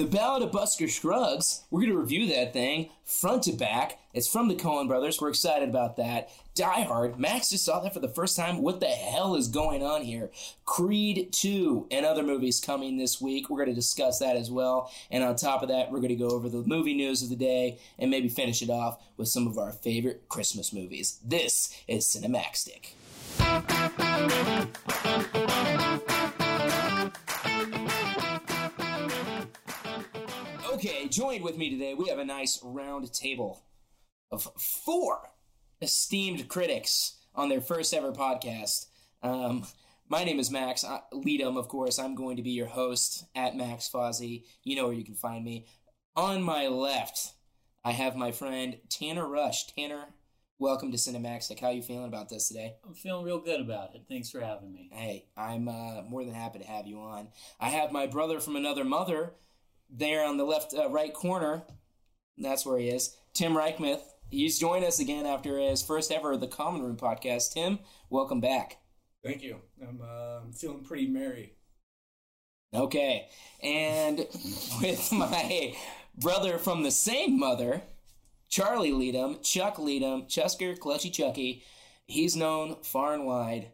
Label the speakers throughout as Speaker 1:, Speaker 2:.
Speaker 1: The Ballad of Buster Scruggs. We're going to review that thing front to back. It's from the Coen brothers. We're excited about that. Die Hard. Max just saw that for the first time. What the hell is going on here? Creed 2 and other movies coming this week. We're going to discuss that as well. And on top of that, we're going to go over the movie news of the day and maybe finish it off with some of our favorite Christmas movies. This is Cinemaxtic. Okay, joined with me today, we have a nice round table of four esteemed critics on their first ever podcast. Um, my name is Max I, Leadham, of course. I'm going to be your host at Max Fozzie. You know where you can find me. On my left, I have my friend Tanner Rush. Tanner, welcome to Cinemaxtic. How you feeling about this today?
Speaker 2: I'm feeling real good about it. Thanks for having me.
Speaker 1: Hey, I'm uh, more than happy to have you on. I have my brother from another mother there on the left uh, right corner. That's where he is. Tim Reichmuth. He's joined us again after his first ever The Common Room podcast. Tim, welcome back.
Speaker 3: Thank you. I'm, uh, feeling pretty merry.
Speaker 1: Okay. And with my brother from the same mother, Charlie Leadham, Chuck Leadham, Chusker Clutchy Chucky. He's known far and wide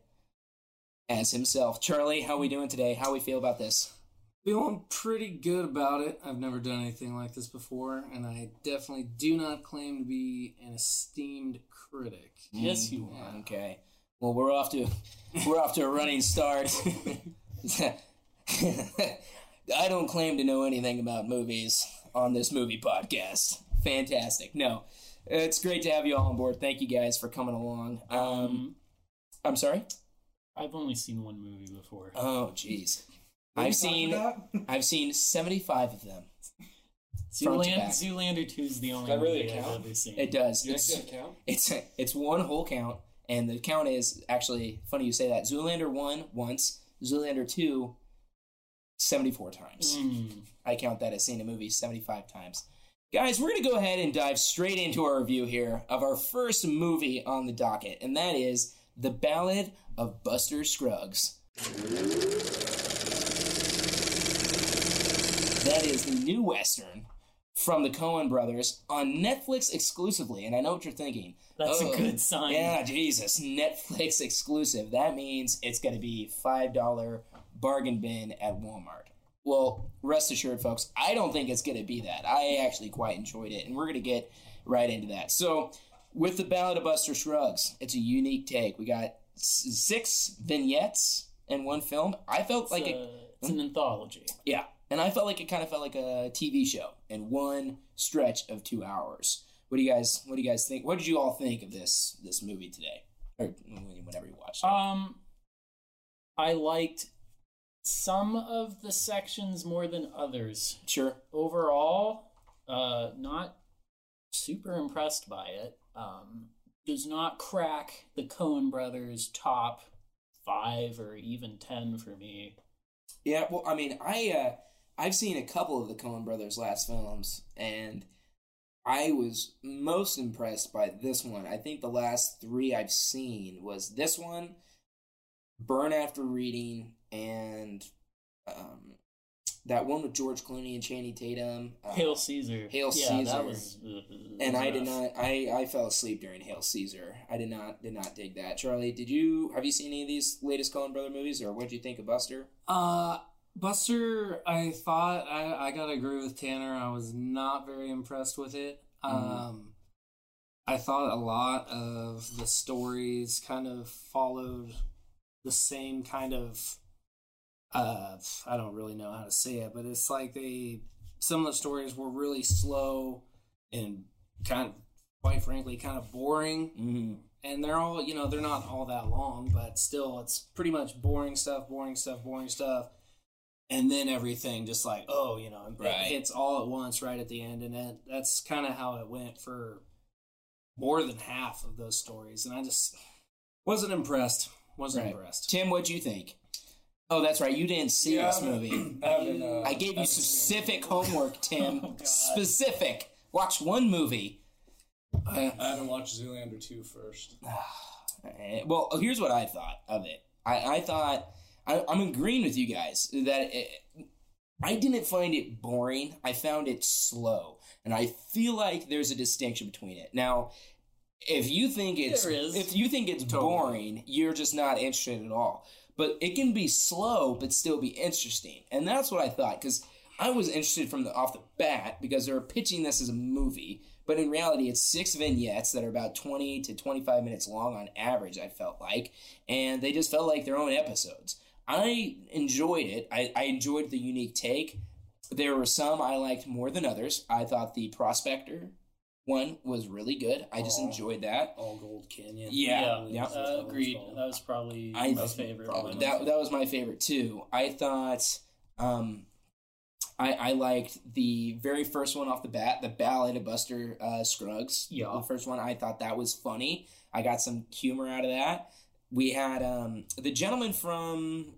Speaker 1: as himself. Charlie, how we doing today? How we feel about this?
Speaker 4: Feeling pretty good about it. I've never done anything like this before, and I definitely do not claim to be an esteemed critic.
Speaker 2: Yes, you
Speaker 4: Yeah.
Speaker 2: are.
Speaker 1: Okay. Well, we're off to we're off to a running start. I don't claim to know anything about movies on this movie podcast. Fantastic. No, it's great to have you all on board. Thank you guys for coming along. Um,
Speaker 2: Um,
Speaker 1: I'm sorry.
Speaker 2: I've only seen one movie before.
Speaker 1: Oh, jeez.
Speaker 3: What are you
Speaker 1: I've seen? I've seen 75 of them. front
Speaker 2: Zooland- Zoolander 2 is the only
Speaker 3: that really
Speaker 2: movie I've ever seen.
Speaker 1: It does.
Speaker 3: You
Speaker 1: It's,
Speaker 3: count?
Speaker 1: it's it's one whole count, and the count is actually funny you say that. Zoolander one once, Zoolander two 74 times.
Speaker 2: Mm.
Speaker 1: I count that as seeing a movie 75 times. Guys, we're going to go ahead and dive straight into our review here of our first movie on the docket, and that is The Ballad of Buster Scruggs. That is the new Western from the Coen brothers on Netflix exclusively. And I know what you're thinking.
Speaker 2: That's
Speaker 1: Oh,
Speaker 2: a good sign.
Speaker 1: Yeah, Jesus. Netflix exclusive. That means it's going to be $5 bargain bin at Walmart. Well, rest assured, folks, I don't think it's going to be that. I actually quite enjoyed it, and we're going to get right into that. So, with the Ballad of Buster Scruggs, it's a unique take. We got six vignettes in one film. I felt
Speaker 2: It's,
Speaker 1: like it,
Speaker 2: a- it's an anthology.
Speaker 1: yeah, and I felt like it kind of felt like a TV show in one stretch of two hours. What do you guys? What do you guys think? What did you all think of this this movie today, or whenever you watched it?
Speaker 2: Um, I liked some of the sections more than others.
Speaker 1: sure.
Speaker 2: Overall, uh, not super impressed by it. Um, does not crack the Coen brothers' top five or even ten for me.
Speaker 1: Yeah. Well, I mean, I uh, I've seen a couple of the Coen Brothers' last films, and I was most impressed by this one. I think the last three I've seen was this one, Burn After Reading, and um, that one with George Clooney and Channing Tatum. uh,
Speaker 2: Hail Caesar.
Speaker 1: Hail
Speaker 2: yeah,
Speaker 1: Caesar.
Speaker 2: That was, uh,
Speaker 1: and
Speaker 2: was
Speaker 1: I did not. I I fell asleep during Hail Caesar. I did not did not dig that. Charlie, did you have you seen any of these latest Coen Brother movies, or what did you think of Buster?
Speaker 4: Uh, Buster, I thought I, I gotta agree with Tanner. I was not very impressed with it. Um, I thought a lot of the stories kind of followed the same kind of. Uh, I don't really know how to say it, but it's like they some of the stories were really slow and kind of, quite frankly, kind of boring
Speaker 1: Mm-hmm.
Speaker 4: and they're all you know they're not all that long but still it's pretty much boring stuff boring stuff boring stuff and then everything just like oh you know it
Speaker 1: Right.
Speaker 4: hits all at once right at the end and that, that's kind of how it went for more than half of those stories and i just wasn't impressed wasn't
Speaker 1: Right.
Speaker 4: impressed
Speaker 1: Tim, what'd you think? Oh, that's right. You didn't see
Speaker 3: Yeah,
Speaker 1: this
Speaker 3: I
Speaker 1: movie.
Speaker 3: I uh,
Speaker 1: I gave you
Speaker 3: haven't seen
Speaker 1: specific homework, Tim.
Speaker 2: Oh,
Speaker 1: specific. Watch one movie.
Speaker 3: I haven't watched Zoolander 2 first.
Speaker 1: Eh, Well, here's what I thought of it. I, I thought I, I'm agreeing with you guys that it, I didn't find it boring. I found it slow, and I feel like there's a distinction between it. Now, if you think it's
Speaker 2: There is.
Speaker 1: if you think it's
Speaker 4: Totally.
Speaker 1: boring, you're just not interested at all. But it can be slow, but still be interesting, and that's what I thought because I was interested from the off the bat because they were pitching this as a movie, but in reality, it's six vignettes that are about twenty to twenty-five minutes long on average. I felt like, and they just felt like their own episodes. I enjoyed it. I, I enjoyed the unique take. There were some I liked more than others. I thought the Prospector one was really good. I just
Speaker 3: Aw.
Speaker 1: enjoyed that.
Speaker 3: All Gold Canyon.
Speaker 1: Yeah, yeah.
Speaker 2: Uh, agreed. That was probably
Speaker 1: I-
Speaker 2: my favorite.
Speaker 3: probably
Speaker 2: one.
Speaker 1: That that was my favorite too. I thought um I, I liked the very first one off the bat, the Ballad of Buster uh, Scruggs.
Speaker 2: Yeah.
Speaker 1: The first one, I thought that was funny. I got some humor out of that. We had um, the gentleman from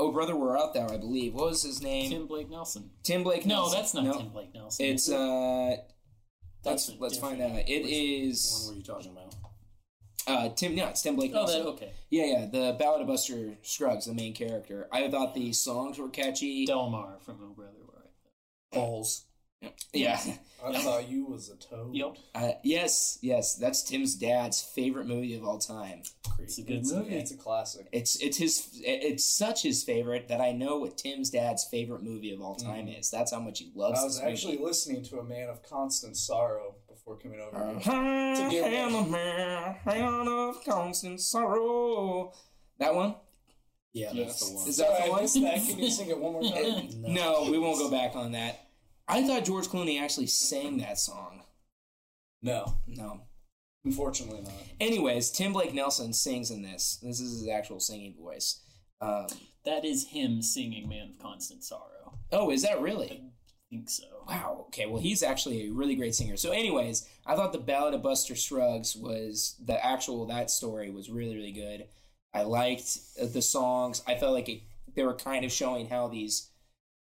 Speaker 1: Oh Brother We're Out There, I believe. What was his name?
Speaker 2: Tim Blake Nelson.
Speaker 1: Tim Blake
Speaker 2: No,
Speaker 1: Nelson.
Speaker 2: that's not
Speaker 1: No,
Speaker 2: Tim Blake Nelson.
Speaker 1: It's
Speaker 2: is it?
Speaker 1: uh
Speaker 2: That's
Speaker 1: let's
Speaker 2: a
Speaker 1: let's find
Speaker 2: different-
Speaker 1: out. It
Speaker 3: Which were you talking about?
Speaker 1: uh Tim no, it's Tim Blake
Speaker 2: Oh,
Speaker 1: Nelson.
Speaker 2: that okay.
Speaker 1: Yeah, yeah, the Ballad of Buster Scruggs, the main character. I thought the songs were catchy.
Speaker 2: Delmar from Oh Brother Where Art
Speaker 3: Balls.
Speaker 1: Yeah.
Speaker 3: I thought you was a toad.
Speaker 2: Yep.
Speaker 1: Uh, yes, yes, that's Tim's dad's favorite movie of all time.
Speaker 3: Great.
Speaker 2: It's a good
Speaker 3: it's
Speaker 2: movie.
Speaker 3: it's a classic.
Speaker 1: It's it's his it's such his favorite that I know what Tim's dad's favorite movie of all time is. That's how much he loves.
Speaker 3: I was
Speaker 1: this
Speaker 3: actually
Speaker 1: movie.
Speaker 3: listening to a man of constant sorrow before coming over.
Speaker 1: Uh,
Speaker 3: here. I'm
Speaker 1: a man, man of constant sorrow. That one?
Speaker 3: Yeah,
Speaker 2: Yes.
Speaker 3: that's the one.
Speaker 1: Is that the
Speaker 3: Sorry, I
Speaker 1: one?
Speaker 3: missed that. Can you sing it one more time?
Speaker 1: No, we won't go back on that. I thought George Clooney actually sang that song.
Speaker 3: No,
Speaker 1: No.
Speaker 3: unfortunately not.
Speaker 1: Anyways, Tim Blake Nelson sings in this. This is his actual singing voice. Um,
Speaker 2: That is him singing "Man of Constant Sorrow."
Speaker 1: oh, is that really?
Speaker 2: I think so.
Speaker 1: Wow. Okay. Well, he's actually a really great singer. So, anyways, I thought the Ballad of Buster Scruggs was the actual that story was really really good. I liked uh, the songs. I felt like it, they were kind of showing how these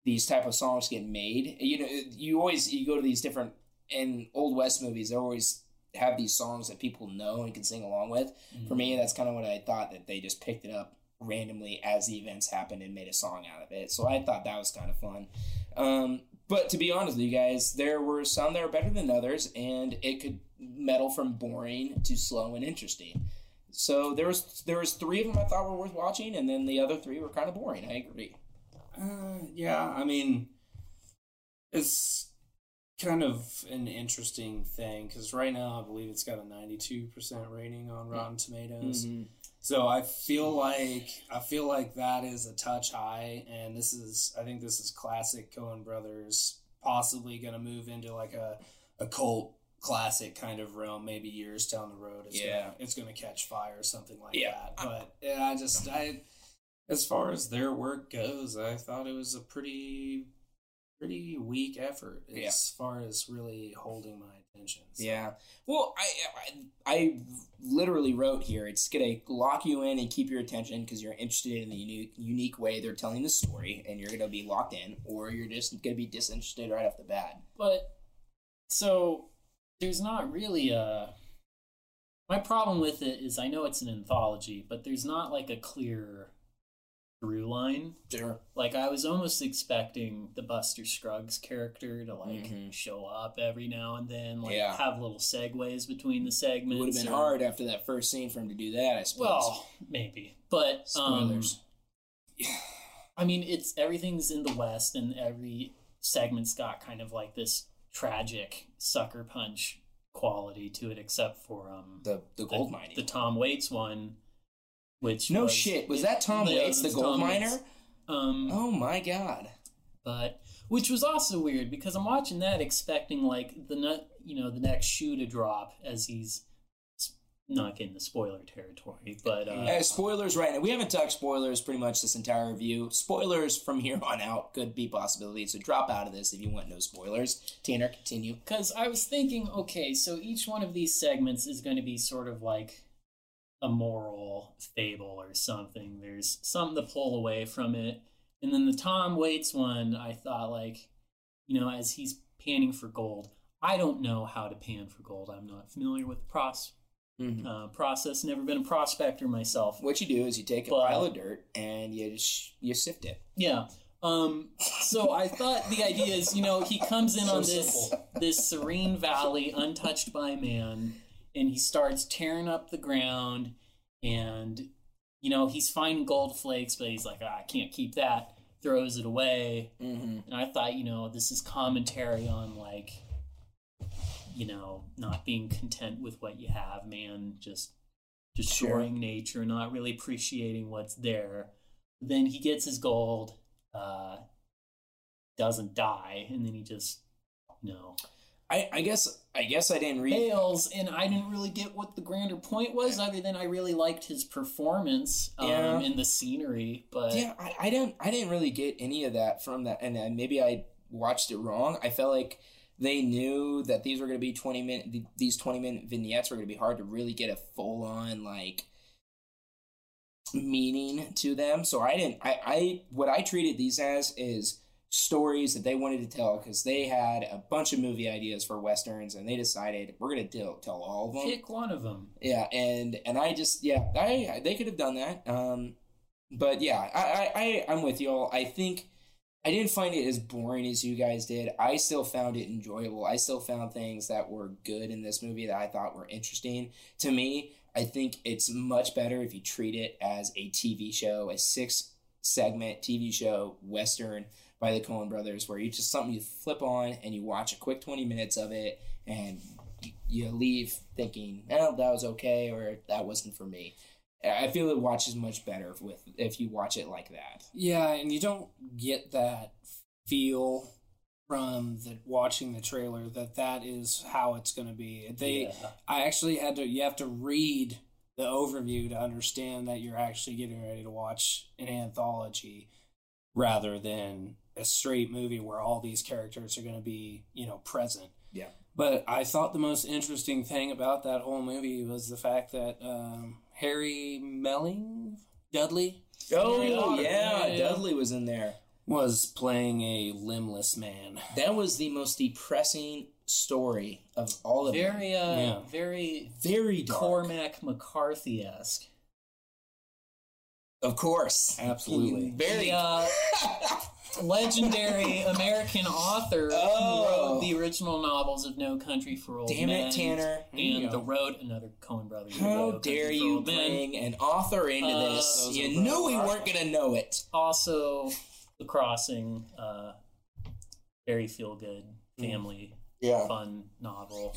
Speaker 1: these type of songs get made. You know, you always you go to these different in old west movies. They always have these songs that people know and can sing along with. For me, that's kind of what I thought that they just picked it up randomly as the events happened and made a song out of it. So I thought that was kind of fun. Um, but to be honest with you guys, there were some that were better than others, and it could meddle from boring to slow and interesting. So there was there was three of them I thought were worth watching, and then the other three were kind of boring. I agree.
Speaker 4: Uh, yeah, I mean, it's kind of an interesting thing because right now I believe it's got a 92% rating on Rotten Tomatoes. So I feel like I feel like that is a touch high, and this is I think this is classic Coen Brothers, possibly going to move into like a a cult classic kind of realm. Maybe years down the road, it's
Speaker 1: Yeah.
Speaker 4: gonna, it's going to catch fire or something like
Speaker 1: Yeah.
Speaker 4: that. But yeah, I just I as far as their work goes, I thought it was a pretty pretty weak effort as
Speaker 1: Yeah.
Speaker 4: far as really holding my attention. So-
Speaker 1: Yeah. Well, I, I I literally wrote here. It's gonna lock you in and keep your attention because you're interested in the unique unique way they're telling the story, and you're gonna be locked in, or you're just gonna be disinterested right off the bat.
Speaker 2: But so there's not really a. My problem with it is I know it's an anthology, but there's not like a clear through line.
Speaker 1: Sure.
Speaker 2: Like I was almost expecting the Buster Scruggs character to like
Speaker 1: Mhm.
Speaker 2: show up every now and then, like
Speaker 1: Yeah.
Speaker 2: have little segues between the segments.
Speaker 1: It would have been
Speaker 2: or-
Speaker 1: hard after that first scene for him to do that. I suppose.
Speaker 2: Well, maybe, but
Speaker 1: spoilers.
Speaker 2: Um, I mean, it's everything's in the West, and every segment's got kind of like this tragic sucker punch quality to it, except for um
Speaker 1: the the gold mining.
Speaker 2: the Tom Waits one, which
Speaker 1: no
Speaker 2: was-
Speaker 1: shit. Was that Tom
Speaker 2: Yeah,
Speaker 1: Waits, the gold
Speaker 2: Tom
Speaker 1: miner?
Speaker 2: Um,
Speaker 1: Oh my god.
Speaker 2: but which was also weird because I'm watching that expecting like the nut, you know, the next shoe to drop as he's not getting the spoiler territory, but uh,
Speaker 1: Uh, spoilers right now. We haven't talked spoilers pretty much this entire review. Spoilers from here on out could be possibilities. So drop out of this if you want no spoilers. Tanner, continue.
Speaker 2: Because I was thinking, okay, so each one of these segments is going to be sort of like a moral fable or something. There's something to pull away from it. And then the Tom Waits one, I thought, like, you know, as he's panning for gold, I don't know how to pan for gold. I'm not familiar with the pros-
Speaker 1: Mhm.
Speaker 2: uh, process, never been a prospector myself.
Speaker 1: What you do is you take a
Speaker 2: But-
Speaker 1: pile of dirt and you just, you sift it.
Speaker 2: Yeah, Um, so I thought the idea is, you know, he comes in
Speaker 3: So
Speaker 2: on this
Speaker 3: simple.
Speaker 2: this serene valley, untouched by man, and he starts tearing up the ground, and you know he's finding gold flakes, but he's like, ah, I can't keep that. Throws it away,
Speaker 1: hmm
Speaker 2: and I thought, you know, this is commentary on like, you know, not being content with what you have, man. Just destroying nature, not really appreciating what's there. Then he gets his gold, uh, doesn't die, and then he just, you know,
Speaker 1: I, I guess I guess I didn't read.
Speaker 2: fails. And I didn't really get what the grander point was, other than I really liked his performance um,
Speaker 1: Yeah.
Speaker 2: and the scenery. But
Speaker 1: Yeah, I, I didn't I didn't really get any of that from that, and uh, maybe I watched it wrong. I felt like they knew that these were going to be twenty minute these twenty minute vignettes were going to be hard to really get a full on like meaning to them. So I didn't. I I what I treated these as is stories that they wanted to tell because they had a bunch of movie ideas for westerns and they decided we're to tell, tell all of them
Speaker 2: pick one of them.
Speaker 1: yeah and and i just yeah i they could have done that um but yeah i i, I i'm with y'all. I think i didn't find it as boring as you guys did. I still found it enjoyable. I still found things that were good in this movie that i thought were interesting. To me i think it's much better if you treat it as a tv show a six segment tv show western by the Coen brothers where you just something you flip on and you watch a quick 20 minutes of it and you- leave thinking, "Oh, that was okay," or "That wasn't for me." I feel it watches much better with if you watch it like that.
Speaker 4: Yeah, and you don't get that feel from the watching the trailer that that is how it's going to be. They,
Speaker 2: Yeah.
Speaker 4: I actually had to. You have to read the overview to understand that you're actually getting ready to watch an anthology rather than a straight movie where all these characters are going to be, you know, present.
Speaker 1: Yeah.
Speaker 4: But I thought the most interesting thing about that whole movie was the fact that um, Harry Melling Dudley
Speaker 1: Oh
Speaker 2: Harry Potter.
Speaker 1: yeah,
Speaker 2: Yeah, yeah.
Speaker 1: Dudley was in there.
Speaker 4: was playing a limbless man.
Speaker 1: That was the most depressing story of all of them.
Speaker 2: Very, uh,
Speaker 4: Yeah.
Speaker 2: very
Speaker 1: Very dark.
Speaker 2: Cormac McCarthy esque.
Speaker 1: Of course.
Speaker 4: Absolutely.
Speaker 1: Very.
Speaker 2: Uh, legendary American author
Speaker 1: Oh.
Speaker 2: who wrote the original novels of No Country for Old
Speaker 1: Damn
Speaker 2: Men
Speaker 1: it, Tanner.
Speaker 2: and. The Road, another Coen Brothers.
Speaker 1: How dare you
Speaker 2: Old Men.
Speaker 1: bring an author into
Speaker 2: Uh,
Speaker 1: this? You knew we weren't going to know it.
Speaker 2: Also, The Crossing, uh, very feel good family
Speaker 1: Yeah.
Speaker 2: fun novel.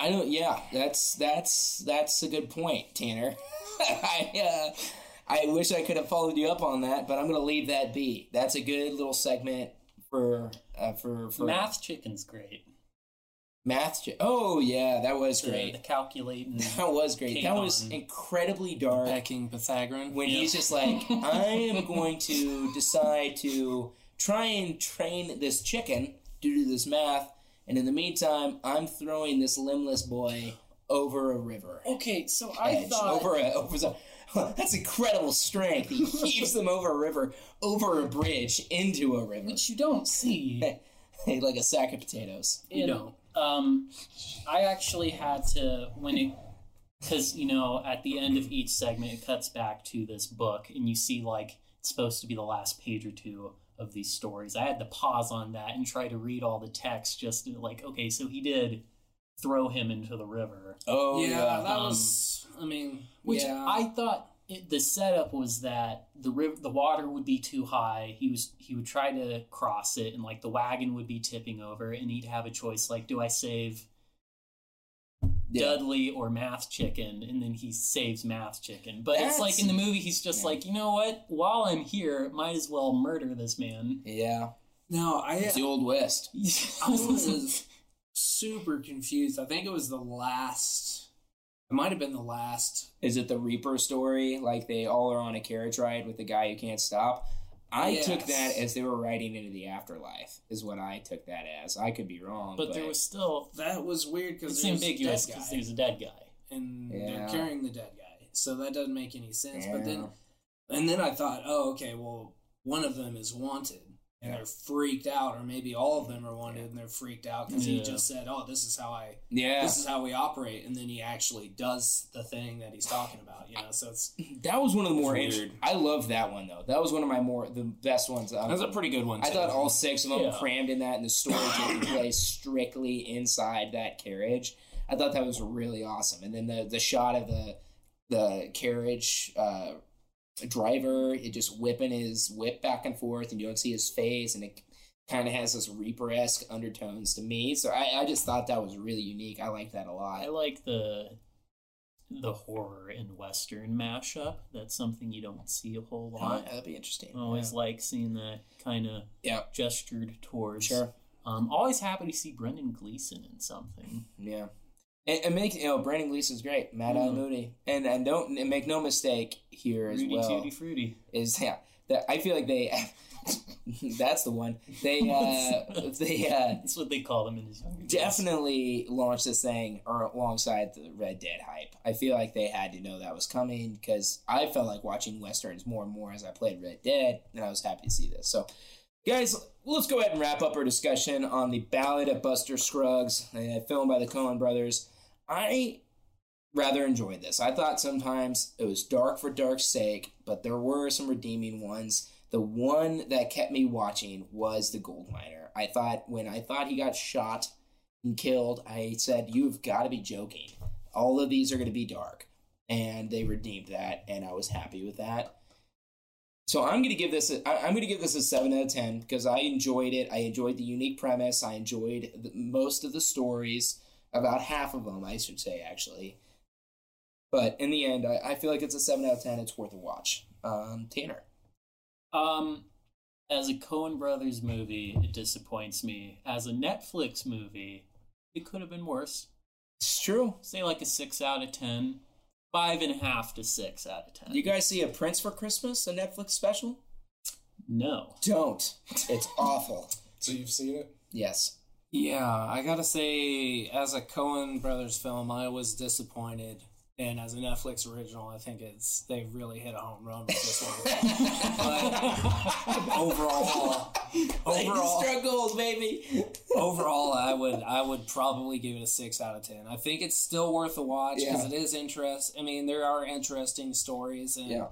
Speaker 1: I don't. Yeah, that's that's that's a good point, Tanner. I uh, I wish I could have followed you up on that, but I'm gonna leave that be. That's a good little segment for uh, for for
Speaker 2: Math Chicken's great.
Speaker 1: math. ch- Oh yeah, that was
Speaker 2: The,
Speaker 1: great.
Speaker 2: the calculating.
Speaker 1: That was great. That was incredibly dark.
Speaker 4: Pecking Pythagorean.
Speaker 1: when
Speaker 2: Yeah.
Speaker 1: he's just like, I am going to decide to try and train this chicken to do this math, and in the meantime, I'm throwing this limbless boy over a river.
Speaker 2: Okay, so I
Speaker 1: edge,
Speaker 2: thought
Speaker 1: over a over some, that's incredible strength. He heaves them over a river, over a bridge, into a river,
Speaker 2: which you don't see.
Speaker 1: like a sack of potatoes.
Speaker 4: You
Speaker 2: And,
Speaker 4: don't.
Speaker 2: Um, I actually had to when it because you know at the end of each segment it cuts back to this book and you see like it's supposed to be the last page or two of these stories. I had to pause on that and try to read all the text just to, like okay, so he did throw him into the river,
Speaker 1: Oh
Speaker 4: yeah,
Speaker 1: yeah,
Speaker 4: that
Speaker 2: um,
Speaker 4: was. I mean,
Speaker 2: which
Speaker 1: Yeah.
Speaker 2: I thought. It, the setup was that the river, the water would be too high. He was he would try to cross it, and like the wagon would be tipping over, and he'd have a choice like, do I save
Speaker 1: yeah.
Speaker 2: Dudley or Math Chicken, and then he saves Math Chicken. But it's like in the movie, he's just
Speaker 1: Yeah.
Speaker 2: like, you know what? While I'm here, might as well murder this man.
Speaker 1: yeah.
Speaker 4: no, I
Speaker 1: It's the old west.
Speaker 4: I was super confused. I think it was the last. It might have been the last.
Speaker 1: Is it the Reaper story? Like they all are on a carriage ride with the guy who can't stop. I took that as they were riding into the afterlife. Is what I took that as. I could be wrong,
Speaker 2: but there was still
Speaker 4: That was weird because
Speaker 2: it's ambiguous because there's a dead guy.
Speaker 4: and
Speaker 1: Yeah.
Speaker 4: they're carrying the dead guy, so that doesn't make any sense. But then, and then I thought, oh, okay, well, one of them is wanted, and they're freaked out, or maybe all of them are wounded and they're freaked out because he just said, "Oh, this is how I,
Speaker 1: Yeah,
Speaker 4: this is how we operate," and then he actually does the thing that he's talking about. You know, so it's
Speaker 1: that was one of the more weird.
Speaker 3: weird.
Speaker 1: I love that one though. That was one of my more the best ones. Um,
Speaker 4: that's a pretty good one.
Speaker 1: I thought all six of them
Speaker 2: Yeah.
Speaker 1: crammed in that, and the story taking place strictly inside that carriage. I thought that was really awesome. And then the the shot of the the carriage uh, driver, it just whipping his whip back and forth, and you don't see his face, and it kind of has this Reaper esque undertones to me. So I, I just thought that was really unique. I like that a lot.
Speaker 2: I like the the horror and western mashup. That's something you don't see a whole
Speaker 1: Oh,
Speaker 2: lot.
Speaker 1: that'd be interesting.
Speaker 2: I always like seeing that kind of
Speaker 1: Yeah.
Speaker 2: gestured towards.
Speaker 1: Sure.
Speaker 2: Um, always happy to see Brendan Gleeson in something.
Speaker 1: Yeah. It makes you know Brendan Gleeson's great, Eye
Speaker 2: Mm.
Speaker 1: Moody, and and don't and make no mistake here as
Speaker 2: Rudy
Speaker 1: well
Speaker 2: Tooty Fruity.
Speaker 1: is yeah that I feel like they that's the one they uh they uh
Speaker 2: That's what they called him in his younger days.
Speaker 1: definitely launched this thing or alongside the Red Dead hype. I feel like they had to know that was coming because I felt like watching westerns more and more as I played Red Dead, and I was happy to see this. So, guys, let's go ahead and wrap up our discussion on the Ballad of Buster Scruggs, a film by the Coen Brothers. I rather enjoyed this. I thought sometimes it was dark for dark's sake, but there were some redeeming ones. The one that kept me watching was the gold miner. I thought when I thought he got shot and killed, I said, "You've got to be joking. All of these are going to be dark." And they redeemed that, and I was happy with that. So I'm going to give this. A, I'm going to give this a seven out of ten because I enjoyed it. I enjoyed the unique premise. I enjoyed the, most of the stories. About half of them, I should say, actually. But in the end, I, I feel like it's a seven out of ten. It's worth a watch. Um, Tanner.
Speaker 2: Um, as a Coen Brothers movie, it disappoints me. As a Netflix movie, it could have been worse.
Speaker 1: It's true.
Speaker 2: Say like a six out of ten, five and a half to six out of ten.
Speaker 1: You guys see a Prince for Christmas, a Netflix special?
Speaker 2: no.
Speaker 1: Don't. It's awful.
Speaker 3: So you've seen it?
Speaker 1: Yes.
Speaker 4: Yeah, I gotta say, as a Coen Brothers film, I was disappointed. And as a Netflix original, I think it's they really hit a home run with this one. but overall, overall,
Speaker 1: struck gold, baby.
Speaker 4: overall, I would I would probably give it a six out of ten. I think it's still worth a watch because
Speaker 1: Yeah.
Speaker 4: it is interest. I mean, there are interesting stories and.
Speaker 1: Yeah.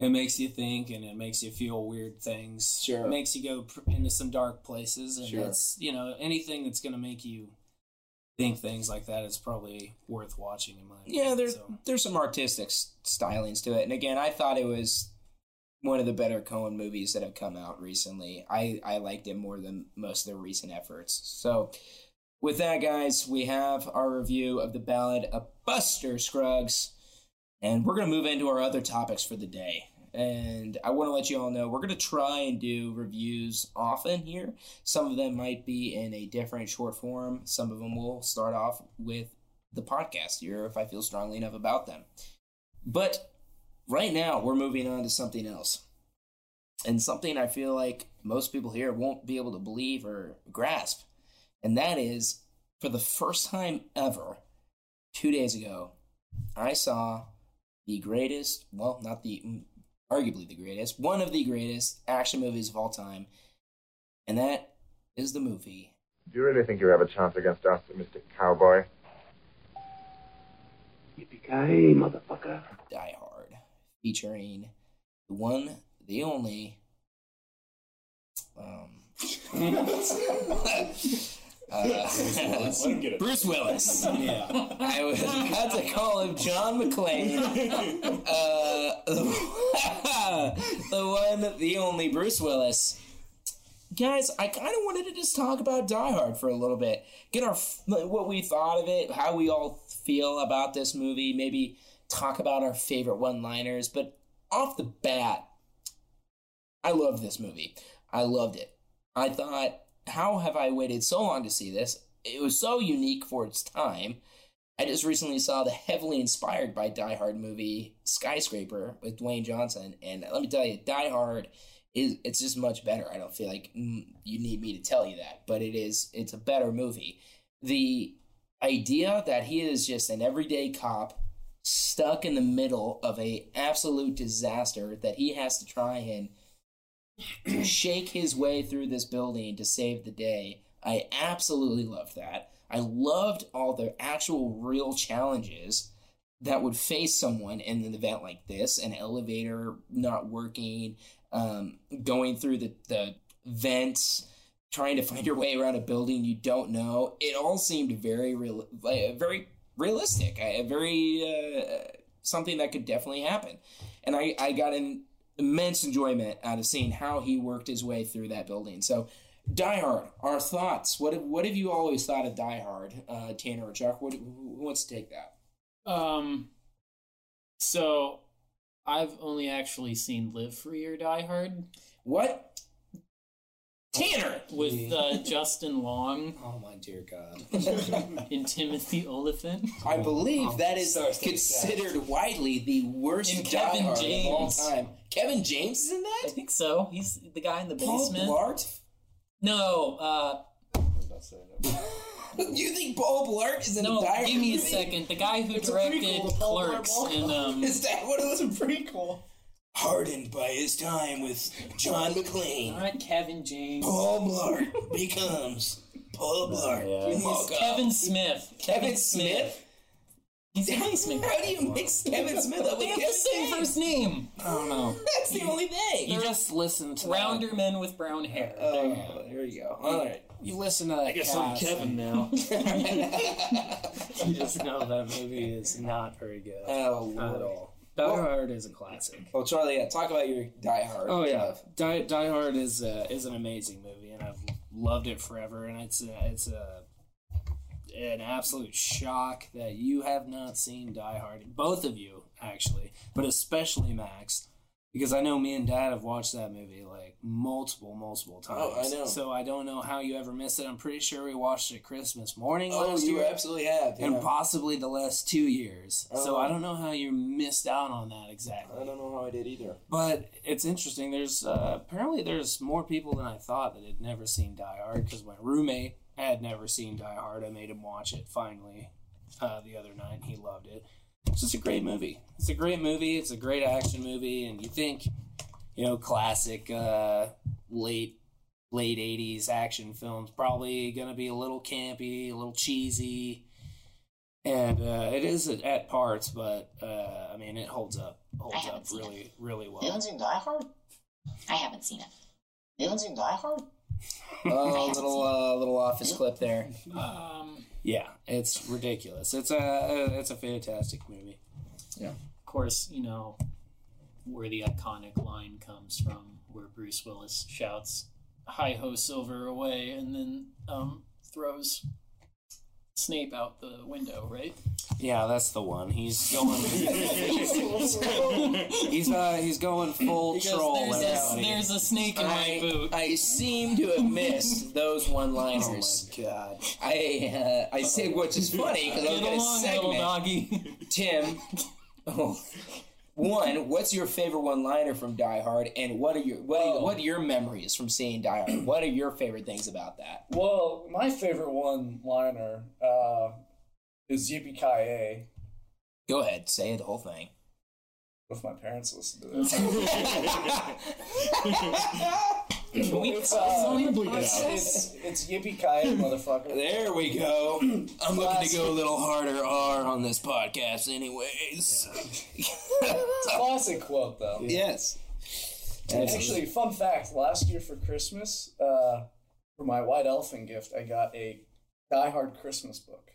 Speaker 4: It makes you think and it makes you feel weird things.
Speaker 1: Sure.
Speaker 4: It makes you go pr- into some dark places. And
Speaker 1: Sure.
Speaker 4: it's, you know, anything that's going to make you think things like that is probably worth watching in my opinion.
Speaker 1: Yeah, there's
Speaker 4: So,
Speaker 1: there's some artistic stylings to it, and again, I thought it was one of the better Coen movies that have come out recently. I I liked it more than most of their recent efforts. So, with that, guys, we have our review of the Ballad of Buster Scruggs, and we're gonna move into our other topics for the day. And I want to let you all know we're going to try and do reviews often here. Some of them might be in a different short form. Some of them will start off with the podcast here if I feel strongly enough about them. But right now, we're moving on to something else. And something I feel like most people here won't be able to believe or grasp. And that is, for the first time ever, two days ago, I saw the greatest, well, not the, mm, arguably the greatest, one of the greatest action movies of all time. And that is the movie
Speaker 5: Do you really think you have a chance against us, Mr. Cowboy?
Speaker 6: Yippee-ki-yay, motherfucker.
Speaker 1: Die Hard, featuring the one, the only, um, uh,
Speaker 3: Let him get it.
Speaker 1: Bruce Willis.
Speaker 4: yeah.
Speaker 1: I was about to call him John McClane. Uh, the one, the only Bruce Willis. Guys, I kind of wanted to just talk about Die Hard for a little bit. Get our what we thought of it, how we all feel about this movie. Maybe talk about our favorite one-liners. But off the bat, I loved this movie. I loved it. I thought, how have I waited so long to see this? It was so unique for its time. I just recently saw the heavily inspired by Die Hard movie Skyscraper with Dwayne Johnson, and let me tell you, Die Hard is it's just much better. I don't feel like you need me to tell you that, but it is it's a better movie. The idea that he is just an everyday cop stuck in the middle of a absolute disaster that he has to try and shake his way through this building to save the day. I absolutely loved that. I loved all the actual real challenges that would face someone in an event like this an elevator not working, um, going through the, the vents, trying to find your way around a building you don't know. It all seemed very real, very realistic, uh, very uh, something that could definitely happen. And I, I got an immense enjoyment out of seeing how he worked his way through that building. So, Die Hard, our thoughts. What have, what have you always thought of Die Hard, uh, Tanner or Chuck? What, who wants to take that?
Speaker 2: Um, so I've only actually seen Live Free or Die Hard
Speaker 1: What? Tanner!
Speaker 2: with uh, Justin Long
Speaker 3: Oh my dear God.
Speaker 2: and Timothy Olyphant.
Speaker 1: I believe that is
Speaker 3: sorry, sorry,
Speaker 1: considered widely the worst
Speaker 2: And
Speaker 1: Die
Speaker 2: Kevin
Speaker 1: Hard of all
Speaker 2: James.
Speaker 1: time. Kevin James is in that?
Speaker 2: I think so. He's the guy in the
Speaker 1: Paul
Speaker 2: basement.
Speaker 1: Blart?
Speaker 2: No, uh,
Speaker 1: You think Paul Blart is in
Speaker 2: no.
Speaker 1: a Die Hard
Speaker 2: Give me a
Speaker 1: movie?
Speaker 2: second. The guy who
Speaker 3: It's a
Speaker 2: directed
Speaker 3: prequel to Paul Blart
Speaker 2: Clerks
Speaker 3: Mall
Speaker 2: and um,
Speaker 1: Is that what it was?
Speaker 3: It's a prequel.
Speaker 1: Hardened by his time with John McClane,
Speaker 2: not Kevin James.
Speaker 1: Paul Blart becomes Paul Blart.
Speaker 2: He's Kevin Smith.
Speaker 1: Kevin Smith?
Speaker 2: He's a basement.
Speaker 1: How do you mix Kevin Smith up with
Speaker 2: They have
Speaker 1: Kevin
Speaker 2: the same
Speaker 1: James?
Speaker 2: first name.
Speaker 4: I don't know.
Speaker 1: That's the only thing.
Speaker 4: You just listen to
Speaker 2: Rounder men with brown hair. Oh, there you go.
Speaker 1: Oh, there you go. All right.
Speaker 4: You listen to that. I
Speaker 3: guess I'm Kevin
Speaker 4: now. you just know that movie is not very good
Speaker 1: Oh,
Speaker 4: at
Speaker 1: Lord.
Speaker 4: all. Die Hard is a classic.
Speaker 1: Well, Charlie, yeah, talk about your Die Hard.
Speaker 4: Oh yeah,
Speaker 1: stuff.
Speaker 4: Die, Die Hard is uh, is an amazing movie, and I've loved it forever. And it's a, it's a an absolute shock that you have not seen Die Hard. Both of you, actually, but especially Max, because I know me and Dad have watched that movie like multiple, multiple times.
Speaker 1: Oh, I know.
Speaker 4: So I don't know how you ever missed it. I'm pretty sure we watched it Christmas morning
Speaker 1: Oh,
Speaker 4: last
Speaker 1: you
Speaker 4: year.
Speaker 1: absolutely have.
Speaker 4: And possibly the last two years. so
Speaker 1: Oh.
Speaker 4: I don't know how you missed out on that exactly.
Speaker 1: I don't know how I did either.
Speaker 4: But it's interesting. There's uh, apparently there's more people than I thought that had never seen Die Hard because my roommate had never seen Die Hard. I made him watch it finally uh, the other night. and He loved it. It's just a great movie. It's a great movie. It's a great action movie, and you think, you know, classic uh, late late '80s action films probably gonna be a little campy, a little cheesy. And uh, it is at, at parts, but uh, I mean, it holds up, holds up
Speaker 7: seen
Speaker 4: really, really well.
Speaker 7: You haven't seen Die Hard? I haven't seen it. You haven't seen Die Hard?
Speaker 1: Oh, little uh, little office clip there.
Speaker 2: Um,
Speaker 4: Yeah, it's ridiculous. It's a it's a fantastic movie. Yeah.
Speaker 2: Of course, you know where the iconic line comes from, where Bruce Willis shouts "Hi ho, Silver!" away, and then um, throws Snape out the window. Right?
Speaker 4: Yeah, that's the one. He's going. he's uh, he's going full
Speaker 2: He goes,
Speaker 4: troll.
Speaker 2: there's, a, there's a snake in my boot.
Speaker 1: I seem to have missed those one-liners.
Speaker 4: Oh my god!
Speaker 1: I uh, I say, which is funny because I was
Speaker 2: Get
Speaker 1: going to
Speaker 2: along, little
Speaker 1: segment
Speaker 2: doggy.
Speaker 1: Tim. Oh, one, what's your favorite one-liner from Die Hard, and what are your what are,
Speaker 3: Oh.
Speaker 1: what are your memories from seeing Die Hard? What are your favorite things about that?
Speaker 3: Well, my favorite one liner uh, is Yippee Ki
Speaker 1: Go ahead, say the whole thing.
Speaker 3: If my parents listen to this.
Speaker 2: Can we
Speaker 3: it's,
Speaker 2: tell
Speaker 3: uh,
Speaker 2: someone to bleep it
Speaker 3: it's,
Speaker 2: out?
Speaker 3: it's, it's Yippee Ki motherfucker.
Speaker 1: There we go. I'm looking to go a little harder R on this podcast, anyways.
Speaker 3: It's a classic quote, though.
Speaker 1: yes.
Speaker 3: Actually, fun fact: last year for Christmas, uh, for my white elephant gift, I got a Die Hard Christmas book.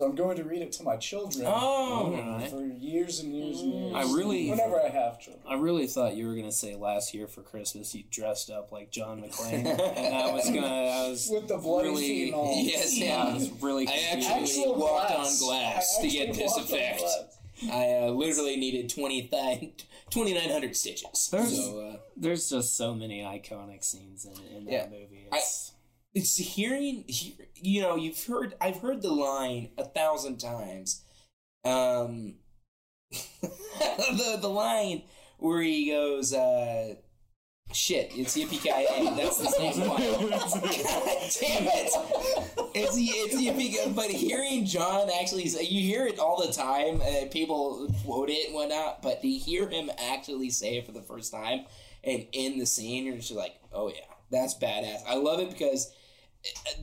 Speaker 3: So I'm going to read it to my children
Speaker 1: Oh,
Speaker 4: Alright.
Speaker 3: for years and years and years.
Speaker 4: I really-
Speaker 3: whenever I have children.
Speaker 4: I really thought you were gonna say last year for Christmas you dressed up like John McClane, and I was gonna, I was
Speaker 3: With the bloody
Speaker 4: really,
Speaker 3: feet and all.
Speaker 1: Yes,
Speaker 4: I
Speaker 1: yeah.
Speaker 4: was really
Speaker 1: I
Speaker 4: confused.
Speaker 1: actually
Speaker 3: Actual
Speaker 1: walked
Speaker 3: glass.
Speaker 1: on glass
Speaker 3: I
Speaker 1: to get this effect. I uh, literally needed 20 2,900 stitches.
Speaker 4: There's-
Speaker 1: So, uh,
Speaker 4: There's just so many iconic scenes in, in that
Speaker 1: Yeah.
Speaker 4: movie.
Speaker 1: I-
Speaker 4: It's,
Speaker 1: hearing, hear, you know, you've heard, I've heard the line a thousand times. Um, the, the line where he goes, uh, shit, it's Yippee Ki That's the same one. God damn it. It's, it's Yippee But hearing John actually say, you hear it all the time, uh, people quote it and whatnot, but to hear him actually say it for the first time, and in the scene, you're just like, oh yeah, that's badass. I love it because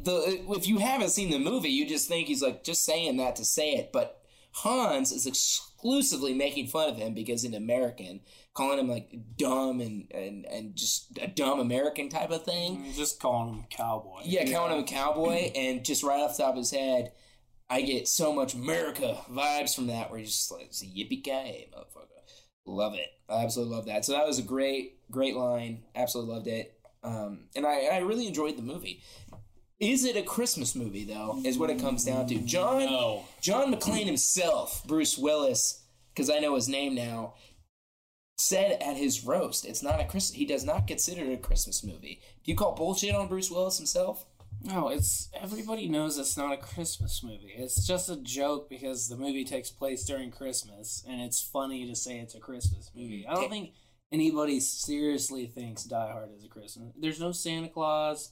Speaker 1: the if you haven't seen the movie, you just think he's like just saying that to say it, but Hans is exclusively making fun of him because he's an American, calling him like dumb and and and just a dumb American type of thing.
Speaker 4: Just calling him cowboy.
Speaker 1: Yeah, calling him a cowboy, and just right off the top of his head, I get so much America vibes from that. Where he's just like, it's a yippee ki motherfucker. Love it. I absolutely love that. So that was a great, great line. Absolutely loved it. Um, and I, I really enjoyed the movie. Is it a Christmas movie though? Is what it comes down to. Mm, John
Speaker 2: No.
Speaker 1: John McClane himself, Bruce Willis, because I know his name now, said at his roast, it's not a Chris. He does not consider it a Christmas movie. Do you call bullshit on Bruce Willis himself?
Speaker 4: No, it's everybody knows it's not a Christmas movie. It's just a joke because the movie takes place during Christmas, and it's funny to say it's a Christmas movie. I don't think anybody seriously thinks Die Hard is a Christmas. There's no Santa Claus.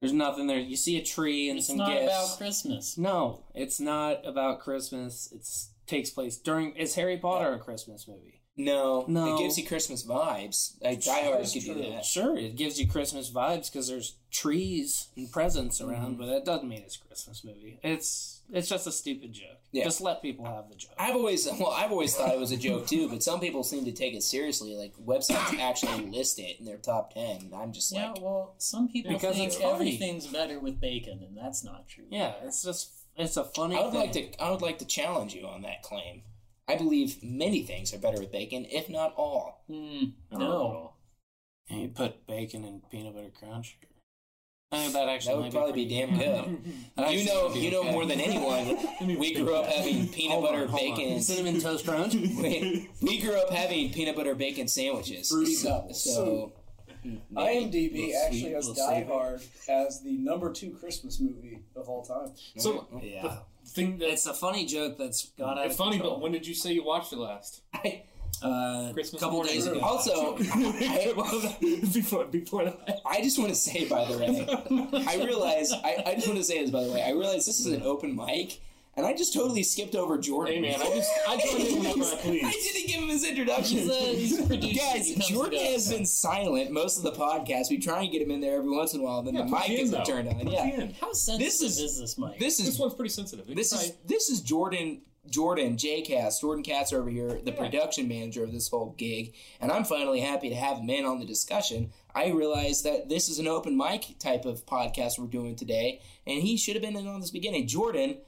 Speaker 4: There's nothing there. You see a tree and
Speaker 2: It's
Speaker 4: some gifts.
Speaker 2: It's not about Christmas.
Speaker 4: No, it's not about Christmas. It takes place during. Is Harry Potter a Christmas movie?
Speaker 1: No,
Speaker 4: No.
Speaker 1: It gives you Christmas vibes. Like Die Hard
Speaker 3: That's
Speaker 1: gives you that.
Speaker 4: Sure, it gives you Christmas vibes because there's trees and presents around,
Speaker 1: Mm-hmm.
Speaker 4: but that doesn't mean it's a Christmas movie. It's it's just a stupid joke.
Speaker 1: Yeah.
Speaker 4: Just let people have the joke.
Speaker 1: I've always well, I've always thought it was a joke too, but some people seem to take it seriously. Like websites actually list it in their top ten. I'm just
Speaker 2: Yeah,
Speaker 1: like,
Speaker 2: well, some people
Speaker 4: Because
Speaker 2: think
Speaker 4: it's
Speaker 2: everything's better with bacon, and that's not true.
Speaker 4: yeah, it's just it's a funny.
Speaker 1: I would
Speaker 4: thing.
Speaker 1: like to I would like to challenge you on that claim. I believe many things are better with bacon, if not all.
Speaker 4: Oh.
Speaker 2: no.
Speaker 4: And you put bacon and peanut butter crunch. I think that actually
Speaker 1: That would probably be
Speaker 4: pretty
Speaker 1: damn good.
Speaker 4: That
Speaker 1: You know, you know
Speaker 4: okay.
Speaker 1: more than anyone. We grew up having peanut
Speaker 4: Hold on,
Speaker 1: butter
Speaker 4: on.
Speaker 1: bacon.
Speaker 4: cinnamon toast crunch.
Speaker 1: we, we grew up having peanut butter bacon sandwiches.
Speaker 3: Fruity
Speaker 1: so,
Speaker 3: pebbles.
Speaker 1: so
Speaker 3: IMDb actually has
Speaker 4: we'll
Speaker 3: Die
Speaker 4: see.
Speaker 3: Hard as the number two Christmas movie of all time.
Speaker 8: So
Speaker 4: Yeah,
Speaker 8: the thing that's
Speaker 4: it's a funny joke that's got out of
Speaker 8: funny,
Speaker 4: control.
Speaker 8: but when did you say you watched it last?
Speaker 1: I,
Speaker 4: uh,
Speaker 8: Christmas
Speaker 4: couple
Speaker 8: morning.
Speaker 4: days ago.
Speaker 1: also, I,
Speaker 8: before before that.
Speaker 1: I just want to say, by the way, I realize I, I just want to say this. By the way, I realize this is an open mic, and I just totally skipped over Jordan.
Speaker 8: Hey man, I just I joined in whenever I
Speaker 1: I didn't give him his introduction.
Speaker 2: He's a- he's a.
Speaker 1: Guys, Jordan has been silent most of the podcast. We try and get him in there every once in a while, then
Speaker 8: Yeah,
Speaker 1: the mic
Speaker 8: you
Speaker 1: isn't
Speaker 8: though.
Speaker 1: turned on.
Speaker 8: Put
Speaker 1: Yeah.
Speaker 2: How sensitive
Speaker 1: This is-
Speaker 2: is, this mic?
Speaker 1: this is
Speaker 8: This one's pretty sensitive.
Speaker 1: this is this is Jordan Jordan J Cast Jordan Katz over here, the production manager of this whole gig, and I'm finally happy to have him in on the discussion. I realize that this is an open mic type of podcast we're doing today, and he should have been in on this beginning. Jordan,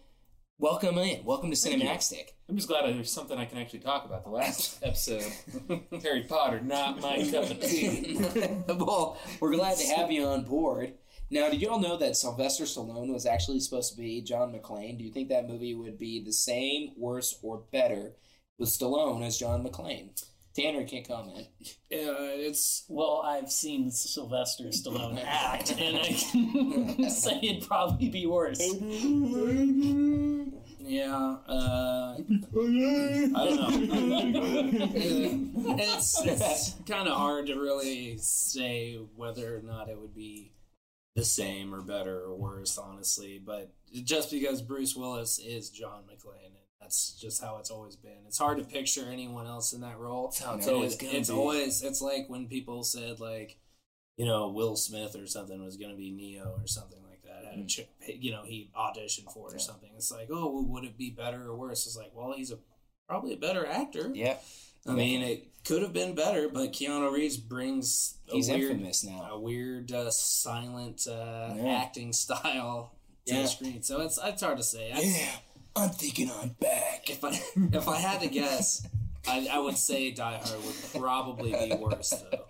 Speaker 1: welcome in. Welcome to Cinematic.
Speaker 8: I'm just glad there's something I can actually talk about. The last episode, Harry Potter, not my cup of tea.
Speaker 1: well, we're glad to have you on board. Now, did you all know that Sylvester Stallone was actually supposed to be John McClane? Do you think that movie would be the same, worse, or better with Stallone as John McClane? Tanner can't comment.
Speaker 4: Yeah, it's
Speaker 2: Well, I've seen Sylvester Stallone act, and I can say it'd probably be worse.
Speaker 4: yeah. Uh, I don't know. it's it's kind of hard to really say whether or not it would be the same or better or worse, honestly. But just because Bruce Willis is John McClane, and that's just how it's always been. It's hard to picture anyone else in that role.
Speaker 1: it's
Speaker 4: So
Speaker 1: always
Speaker 4: it's, it's always it's like when people said like, you know, Will Smith or something was going to be Neo or something like that. Had a ch- you know, he auditioned for it or something. It's like, oh, well, would it be better or worse? It's like, well, he's a probably a better actor.
Speaker 1: Yeah,
Speaker 4: I mean, it could have been better, but Keanu Reeves brings a
Speaker 1: he's
Speaker 4: weird,
Speaker 1: infamous now.
Speaker 4: a weird uh, silent uh,
Speaker 1: Yeah.
Speaker 4: acting style to
Speaker 1: Yeah.
Speaker 4: the screen. So it's it's hard to say. I,
Speaker 1: Yeah, I'm thinking I'm back.
Speaker 4: If I if I had to guess, I, I would say Die Hard would probably be worse though.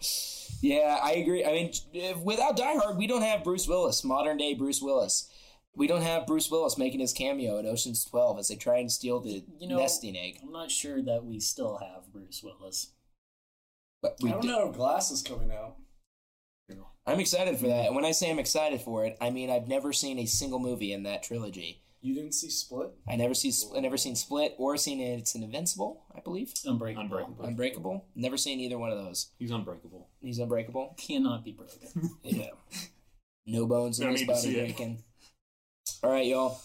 Speaker 1: Yeah, I agree. I mean, if- without Die Hard, we don't have Bruce Willis, modern day Bruce Willis. We don't have Bruce Willis making his cameo in Ocean's Twelve as they try and steal the
Speaker 2: You know-
Speaker 1: nesting egg.
Speaker 2: I'm not sure that we still have Bruce Willis.
Speaker 1: But we
Speaker 3: I don't
Speaker 1: do-
Speaker 3: know. Glass is coming out.
Speaker 1: I'm excited for that. And when I say I'm excited for it, I mean I've never seen a single movie in that trilogy.
Speaker 3: You didn't see Split?
Speaker 1: I never see I never seen Split or seen It's an Invincible, I believe.
Speaker 2: Unbreakable.
Speaker 8: Unbreakable.
Speaker 1: Unbreakable. Never seen either one of those.
Speaker 8: He's unbreakable.
Speaker 1: He's unbreakable.
Speaker 2: Cannot be broken.
Speaker 1: Yeah. No bones in
Speaker 8: Don't
Speaker 1: this body breaking. All right, y'all.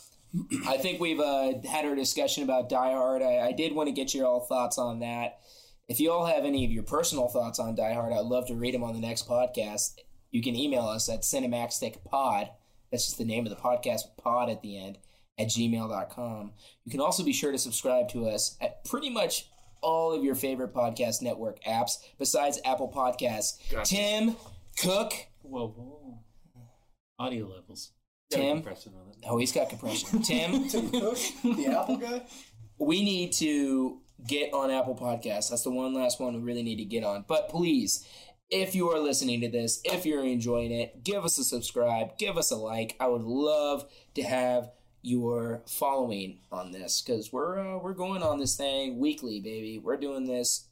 Speaker 1: I think we've uh, had our discussion about Die Hard. I, I did want to get your all thoughts on that. If you all have any of your personal thoughts on Die Hard, I'd love to read them on the next podcast. You can email us at cinemaxticpod. That's just the name of the podcast, with pod at the end, at gmail.com. You can also be sure to subscribe to us at pretty much all of your favorite podcast network apps besides Apple Podcasts.
Speaker 8: Gotcha.
Speaker 1: Tim, Cook,
Speaker 2: Whoa, whoa. Audio levels.
Speaker 1: Tim.
Speaker 8: Compression on it.
Speaker 1: Oh, he's got compression. Tim,
Speaker 3: Tim Cook, the Apple guy.
Speaker 1: we need to get on Apple Podcasts. That's the one last one we really need to get on. But please, if you are listening to this, if you're enjoying it, give us a subscribe, give us a like. I would love to have your following on this because we're uh, we're going on this thing weekly, baby. We're doing this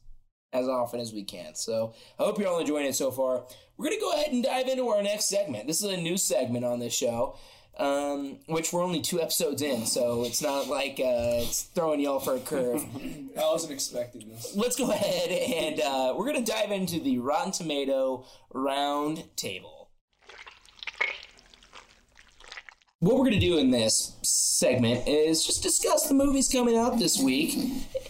Speaker 1: as often as we can. So I hope you're all enjoying it so far. We're gonna go ahead and dive into our next segment. This is a new segment on this show. Um, which we're only two episodes in, so it's not like uh, it's throwing y'all for a curve.
Speaker 3: I wasn't expecting this.
Speaker 1: Let's go ahead and uh, we're going to dive into the Rotten Tomato round table. What we're going to do in this segment is just discuss the movies coming out this week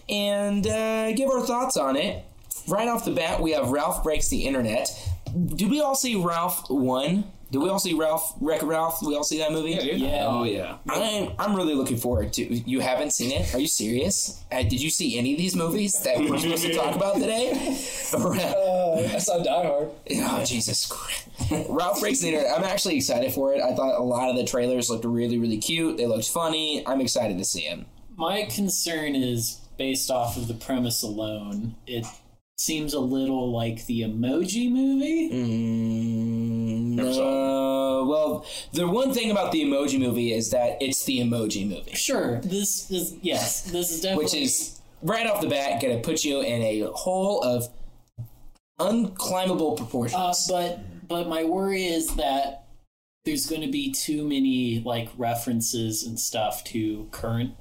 Speaker 1: and uh, give our thoughts on it. Right off the bat, we have Ralph Breaks the Internet. Did we all see Ralph 1? Did we all see Ralph, Wreck-It Ralph? Did we all see that movie?
Speaker 2: Yeah.
Speaker 4: yeah Oh yeah.
Speaker 1: I'm, I'm really looking forward to. You haven't seen it? Are you serious? Uh, did you see any of these movies that we're supposed to talk about today?
Speaker 3: Uh, I saw Die Hard.
Speaker 1: oh Jesus Christ! Ralph breaks the internet. I'm actually excited for it. I thought a lot of the trailers looked really, really cute. They looked funny. I'm excited to see them.
Speaker 2: My concern is based off of the premise alone. It seems a little like the Emoji Movie.
Speaker 1: Mm,
Speaker 8: Never saw
Speaker 1: no. Well, the one thing about the Emoji Movie is that it's the Emoji Movie,
Speaker 2: Sure, this is yes, this is definitely
Speaker 1: which is right off the bat going to put you in a hole of unclimbable proportions.
Speaker 2: Uh, but but my worry is that there's going to be too many like references and stuff to current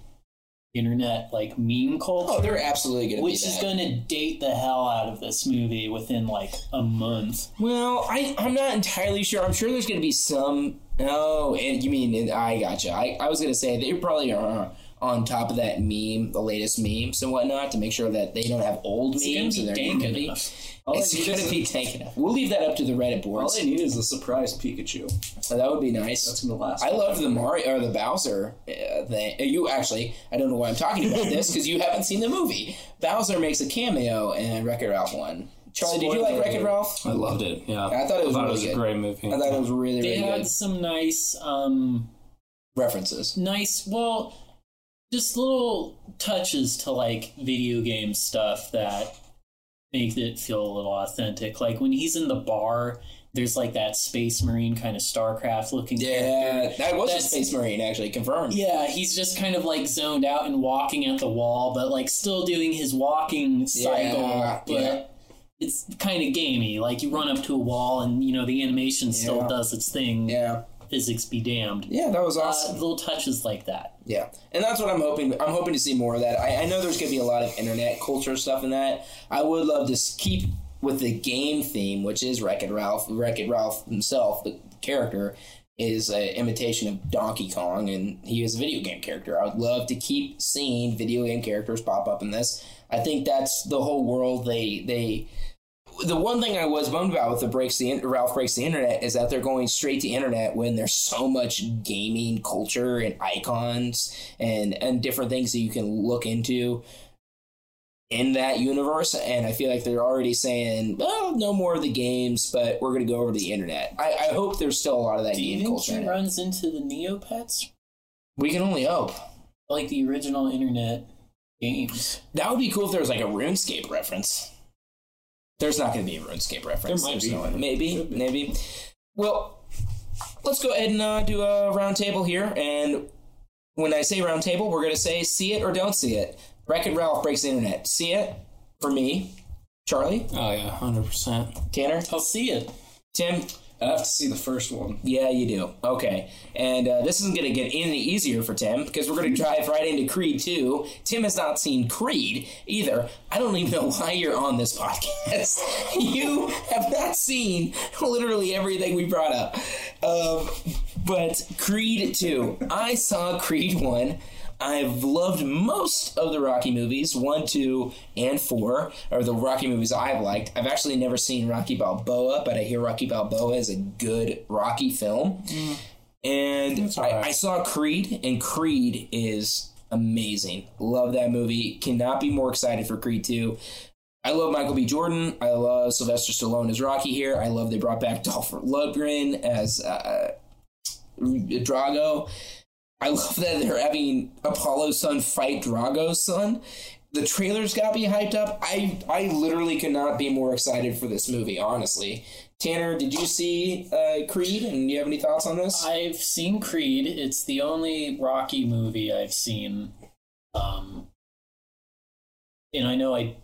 Speaker 2: internet like meme culture.
Speaker 1: oh, they're absolutely going to
Speaker 2: which is going to date the hell out of this movie within like a month.
Speaker 1: Well, I I'm not entirely sure. I'm sure there's going to be some. Oh, and you mean I gotcha. I, I was going to say they probably are on top of that meme, the latest memes and whatnot, to make sure that they don't have old
Speaker 2: It's
Speaker 1: memes in their movie.
Speaker 2: enough.
Speaker 3: All
Speaker 1: It's going to be taken enough. We'll leave that up to the Reddit board.
Speaker 3: All
Speaker 1: boards.
Speaker 3: I need is a surprise Pikachu.
Speaker 1: So that would be nice.
Speaker 3: That's gonna last.
Speaker 1: I love the Mario or the Bowser uh, thing. Uh, You actually, I don't know why I'm talking about this because you haven't seen the movie. Bowser makes a cameo in Wreck-It Ralph one. Charlie, did you like
Speaker 3: Spoiler
Speaker 1: Wreck-It. Ralph?
Speaker 4: I loved it. Yeah.
Speaker 1: I thought it was
Speaker 4: thought
Speaker 1: really
Speaker 4: it was
Speaker 1: good.
Speaker 4: a great movie.
Speaker 1: I thought it was really,
Speaker 2: They
Speaker 1: really
Speaker 2: had
Speaker 1: good.
Speaker 2: some nice um
Speaker 1: References.
Speaker 2: nice well just little touches to like video game stuff that make it feel a little authentic. Like when he's in the bar, there's like that space marine kind of StarCraft looking
Speaker 1: Yeah,
Speaker 2: character.
Speaker 1: that was a Space Marine actually confirmed.
Speaker 2: Yeah, he's just kind of like zoned out and walking at the wall, but like still doing his walking cycle.
Speaker 1: Yeah,
Speaker 2: but
Speaker 1: yeah.
Speaker 2: it's kind of gamey. Like you run up to a wall, and you know the animation still
Speaker 1: Yeah.
Speaker 2: does its thing.
Speaker 1: Yeah,
Speaker 2: Physics be damned.
Speaker 1: yeah, that was
Speaker 2: Uh,
Speaker 1: awesome.
Speaker 2: little touches like that.
Speaker 1: Yeah, and that's what I'm hoping. I'm hoping to see more of that. I, I know there's going to be a lot of internet culture stuff in that. I would love to keep with the game theme, which is Wreck It Ralph. Wreck It Ralph himself, the character, is an imitation of Donkey Kong, and he is a video game character. I would love to keep seeing video game characters pop up in this. I think that's the whole world they they. The one thing I was bummed about with the breaks the Ralph breaks the internet is that they're going straight to internet when there's so much gaming culture and icons and and different things that you can look into in that universe. And I feel like they're already saying, "Well, no more of the games, but we're going to go over to the internet." I, I hope there's still a lot of that
Speaker 2: Do you
Speaker 1: game
Speaker 2: think
Speaker 1: culture.
Speaker 2: he
Speaker 1: In it.
Speaker 2: runs into the Neopets?
Speaker 1: We can only hope.
Speaker 2: Like the original internet games.
Speaker 1: That would be cool if there was like a RuneScape reference. There's not going to be a RuneScape reference.
Speaker 8: There might be.
Speaker 1: no- maybe,
Speaker 8: be.
Speaker 1: maybe. Well, let's go ahead and uh, do a round table here. And when I say round table, we're going to say see it or don't see it. Wreck It Ralph breaks the internet. See it for me, Charlie,
Speaker 4: Oh yeah, hundred percent.
Speaker 1: Tanner,
Speaker 2: I'll see it.
Speaker 1: Tim.
Speaker 3: I have to see the first one.
Speaker 1: Yeah, you do. Okay. And uh, this isn't going to get any easier for Tim because we're going to drive right into Creed 2. Tim has not seen Creed either. I don't even know why you're on this podcast. you have not seen literally everything we brought up. Um, but Creed 2. I saw Creed 1. I've loved most of the Rocky movies, one, two, and four, or the Rocky movies I've liked. I've actually never seen Rocky Balboa, but I hear Rocky Balboa is a good Rocky film. And I, I saw Creed, and Creed is amazing. Love that movie. Cannot be more excited for Creed 2. I love Michael B. Jordan. I love Sylvester Stallone as Rocky here. I love they brought back Dolph Lundgren as uh, Drago. I love that they're having Apollo's son fight Drago's son. The trailers got me hyped up. I I literally could not be more excited for this movie, honestly. Tanner, did you see uh, Creed? And you have any thoughts on this?
Speaker 2: I've seen Creed. It's the only Rocky movie I've seen. Um, and I know I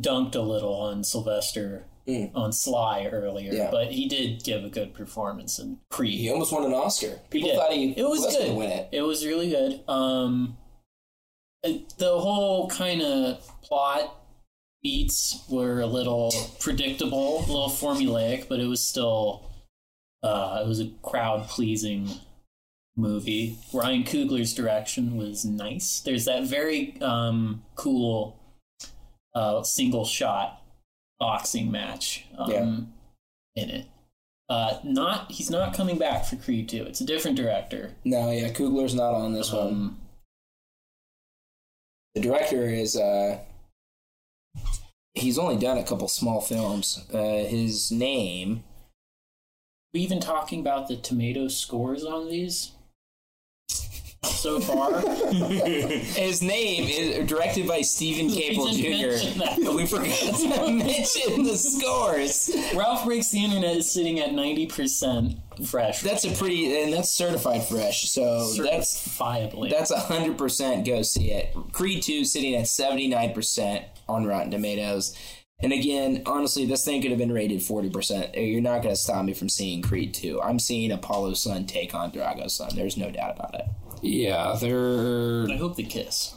Speaker 2: dunked a little on Sylvester
Speaker 1: Mm.
Speaker 2: on Sly earlier,
Speaker 1: Yeah.
Speaker 2: but he did give a good performance in Creed.
Speaker 1: he almost won an Oscar. People
Speaker 2: did.
Speaker 1: thought he
Speaker 2: It was
Speaker 1: was
Speaker 2: good.
Speaker 1: to win it.
Speaker 2: It was really good. Um, the whole kind of plot beats were a little predictable, a little formulaic, but it was still uh, it was a crowd pleasing movie. Ryan Coogler's direction was nice. There's that very um, cool uh, single shot boxing match um,
Speaker 1: Yeah.
Speaker 2: in it. Uh, not he's not coming back for Creed 2. It's a different director.
Speaker 1: No, yeah, Coogler's not on this one.
Speaker 2: Um,
Speaker 1: The director is uh he's only done a couple small films. Uh his name
Speaker 2: we even talking about the tomato scores on these so far.
Speaker 1: his name is directed by
Speaker 2: Steven Caple
Speaker 1: Jr. We forgot to mention the scores.
Speaker 2: Ralph Breaks the Internet is sitting at 90% fresh.
Speaker 1: That's a pretty and that's certified fresh. So that's
Speaker 2: certifiably.
Speaker 1: that's a hundred percent go see it. Creed two sitting at seventy nine percent on Rotten Tomatoes. And again, honestly, this thing could have been rated forty percent. You're not going to stop me from seeing Creed two. I'm seeing Apollo's son take on Drago's son. There's no doubt about it.
Speaker 4: Yeah, they're.
Speaker 2: I hope they kiss.